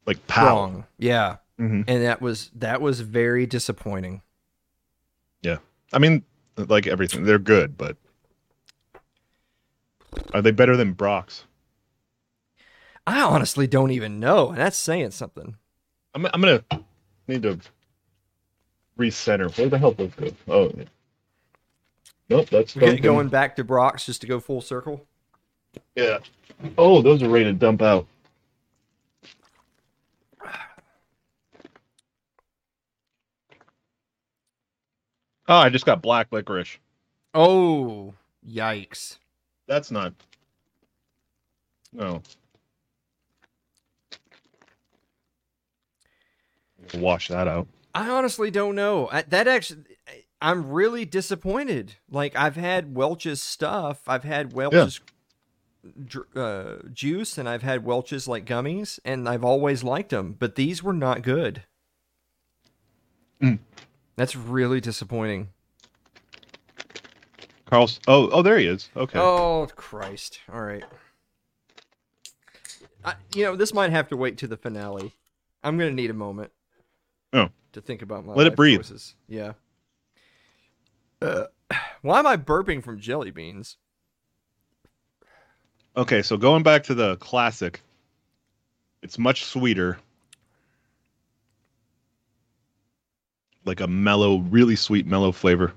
Like pow. wrong. Yeah, hmm and that was that was very disappointing. Yeah, I mean, like everything, they're good, but are they better than Brach's? I honestly don't even know, and that's saying something. I'm I'm gonna need to recenter. Where the hell does go? Oh, yeah. nope, that's We're Dunkin'. going back to Brach's just to go full circle. Yeah. Oh, those are ready to dump out. Oh, I just got black licorice. Oh, yikes. That's not. No. Wash that out. I honestly don't know. I, that actually, I'm really disappointed. Like I've had Welch's stuff. I've had Welch's dr- uh, juice, and I've had Welch's like gummies, and I've always liked them. But these were not good. Mm. That's really disappointing. Carl's. Oh, oh, there he is. Okay. Oh Christ! All right. I, you know this might have to wait to the finale. I'm gonna need a moment. Oh. To think about my Let it breathe. choices. Yeah. Uh, why am I burping from jelly beans? Okay, so going back to the classic, it's much sweeter. Like a mellow, really sweet mellow flavor.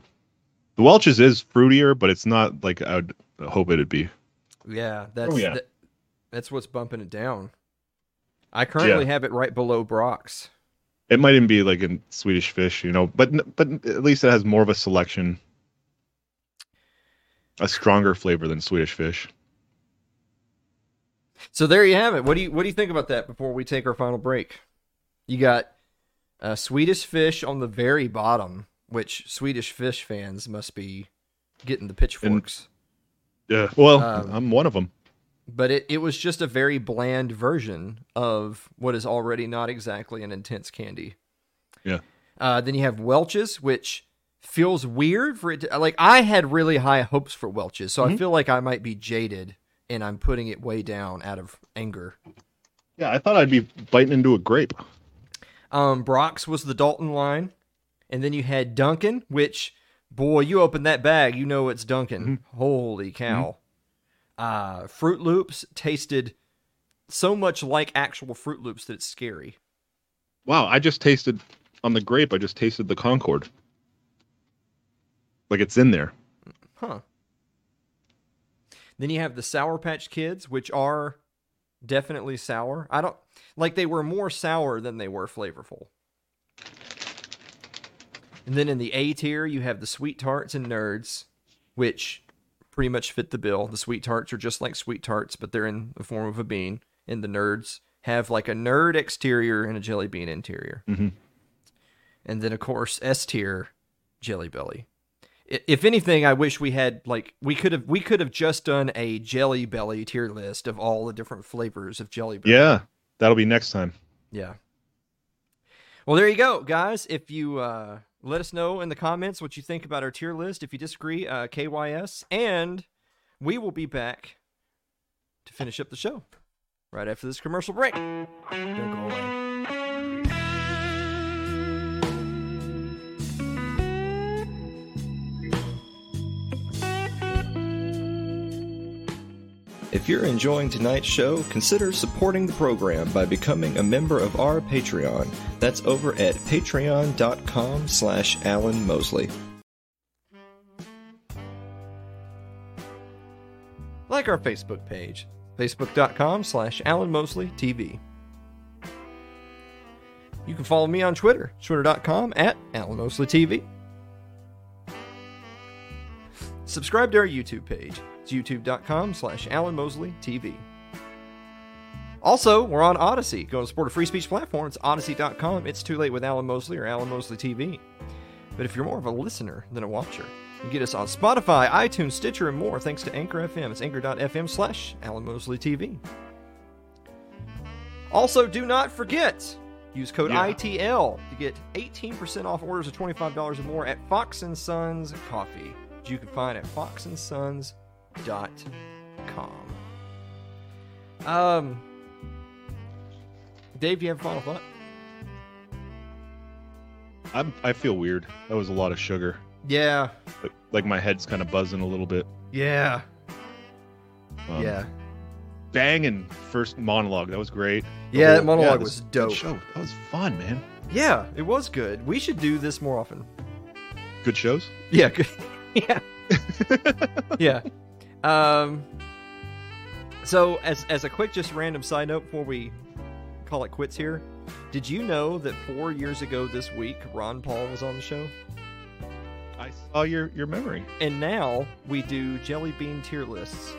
The Welch's is fruitier, but it's not like I would hope it'd be. Yeah, that's Oh, yeah. that- that's what's bumping it down. I currently have it right below Brach's. It might even be like in Swedish fish, you know, but but at least it has more of a selection, a stronger flavor than Swedish fish. So there you have it. What do you what do you think about that before we take our final break? You got uh, Swedish fish on the very bottom, which Swedish fish fans must be getting the pitchforks. Yeah, well, Um, I'm one of them. But it, it was just a very bland version of what is already not exactly an intense candy. Yeah. Uh, then you have Welch's, which feels weird for it. To, like I had really high hopes for Welch's, so I Mhm. feel like I might be jaded, and I'm putting it way down out of anger. Yeah, I thought I'd be biting into a grape. Um, Brach's was the Dalton line, and then you had Dunkin', which boy, you open that bag, you know it's Dunkin'. Holy cow! Uh, Froot Loops tasted so much like actual Froot Loops that it's scary. Wow, I just tasted on the grape. I just tasted the Concord. Like it's in there. Huh. Then you have the Sour Patch Kids, which are definitely sour. I don't like they were more sour than they were flavorful. And then in the A tier, you have the Sweet Tarts and Nerds, which pretty much fit the bill. The Sweet Tarts are just like Sweet Tarts, but they're in the form of a bean. And the Nerds have like a nerd exterior and a jelly bean interior. Mhm. And then, of course, S tier, Jelly Belly. If anything, I wish we had like we could have we could have just done a Jelly Belly tier list of all the different flavors of Jelly Belly. Yeah, that'll be next time. Yeah. Well, there you go, guys. If you uh, let us know in the comments what you think about our tier list. If you disagree, uh, KYS, and we will be back to finish up the show right after this commercial break. If you're enjoying tonight's show, consider supporting the program by becoming a member of our Patreon. That's over at patreon.com slash Alan Mosley. like our Facebook page, facebook.com slash Alan Mosley TV. You can follow me on Twitter, twitter.com at Alan Mosley TV. Subscribe to our YouTube page, it's youtube.com slash Alan Mosley TV. Also, we're on Odysee. Go and support a free speech platform. It's odysee.com. It's too late with Alan Mosley or Alan Mosley TV. But if you're more of a listener than a watcher, you can get us on Spotify, iTunes, Stitcher, and more thanks to Anchor FM. It's anchor.fm slash Alan Mosley TV. Also, do not forget, use code Yeah. ITL to get 18% off orders of $25 or more at Fox and Sons Coffee, which you can find at foxandsons.com. Um, Dave, do you have a final thought? I'm, I feel weird. That was a lot of sugar. Yeah, Like, like my head's kind of buzzing a little bit. yeah, Um, yeah. banging first monologue. That was great. Yeah, that monologue this- was dope. Show that was fun, man. Yeah, it was good. We should do this more often. Good shows. Yeah, good. yeah, yeah. Um. So, as as a quick, just random side note before we call it quits here, did you know that four years ago this week, Ron Paul was on the show, I saw your your memory. and now we do jelly bean tier lists.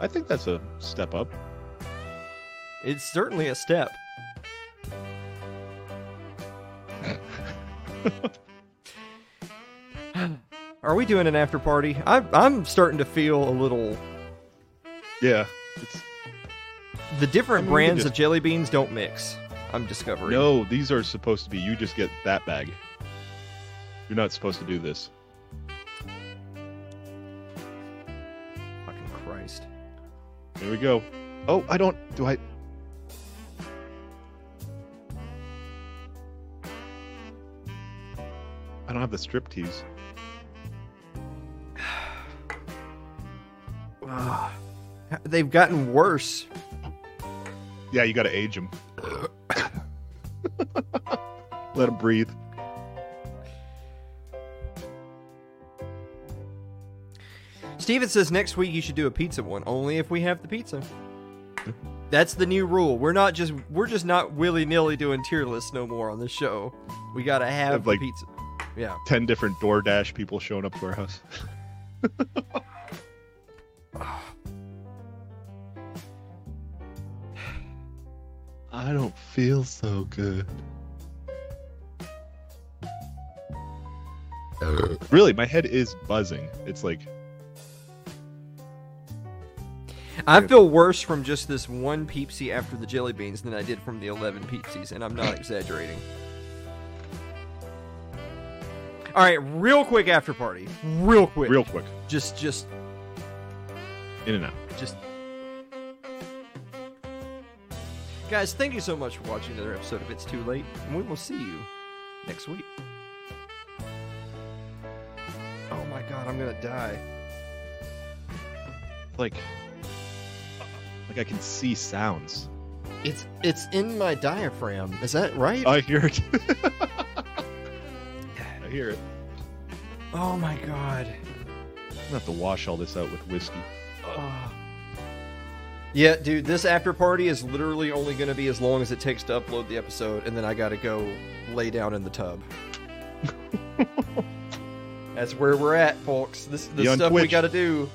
I think that's a step up. It's certainly a step. Are we doing an after party? I, I'm starting to feel a little. Yeah. It's The different I mean, brands of just- jelly beans don't mix. I'm discovering. no. These are supposed to be. You just get that bag. You're not supposed to do this. Fucking Christ. There we go. Oh, I don't. Do I? I don't have the strip tease. Ah. They've gotten worse. Yeah, you got to age them. Let them breathe. Steven says next week you should do a pizza one, only if we have the pizza. That's the new rule. We're not just we're just not willy nilly doing tier lists no more on the show. We gotta have Have, the like- pizza. Yeah. Ten different DoorDash people showing up to our house. I don't feel so good. Uh, really, my head is buzzing. It's like I feel worse from just this one Peepsy after the jelly beans than I did from the 11 Peepsies, and I'm not exaggerating. All right, real quick after party. Real quick. real quick, Just, just, in and out. just. Guys, thank you so much for watching another episode of It's Too Late, and we will see you next week. Oh my god, I'm gonna die. Like, like I can see sounds. It's it's in my diaphragm. Is that right? I hear it. I hear it. oh my god. I'm gonna have to wash all this out with whiskey. Ah. Yeah, dude, this after party is literally only going to be as long as it takes to upload the episode, and then I got to go lay down in the tub. That's where we're at, folks. This is the stuff we got to do.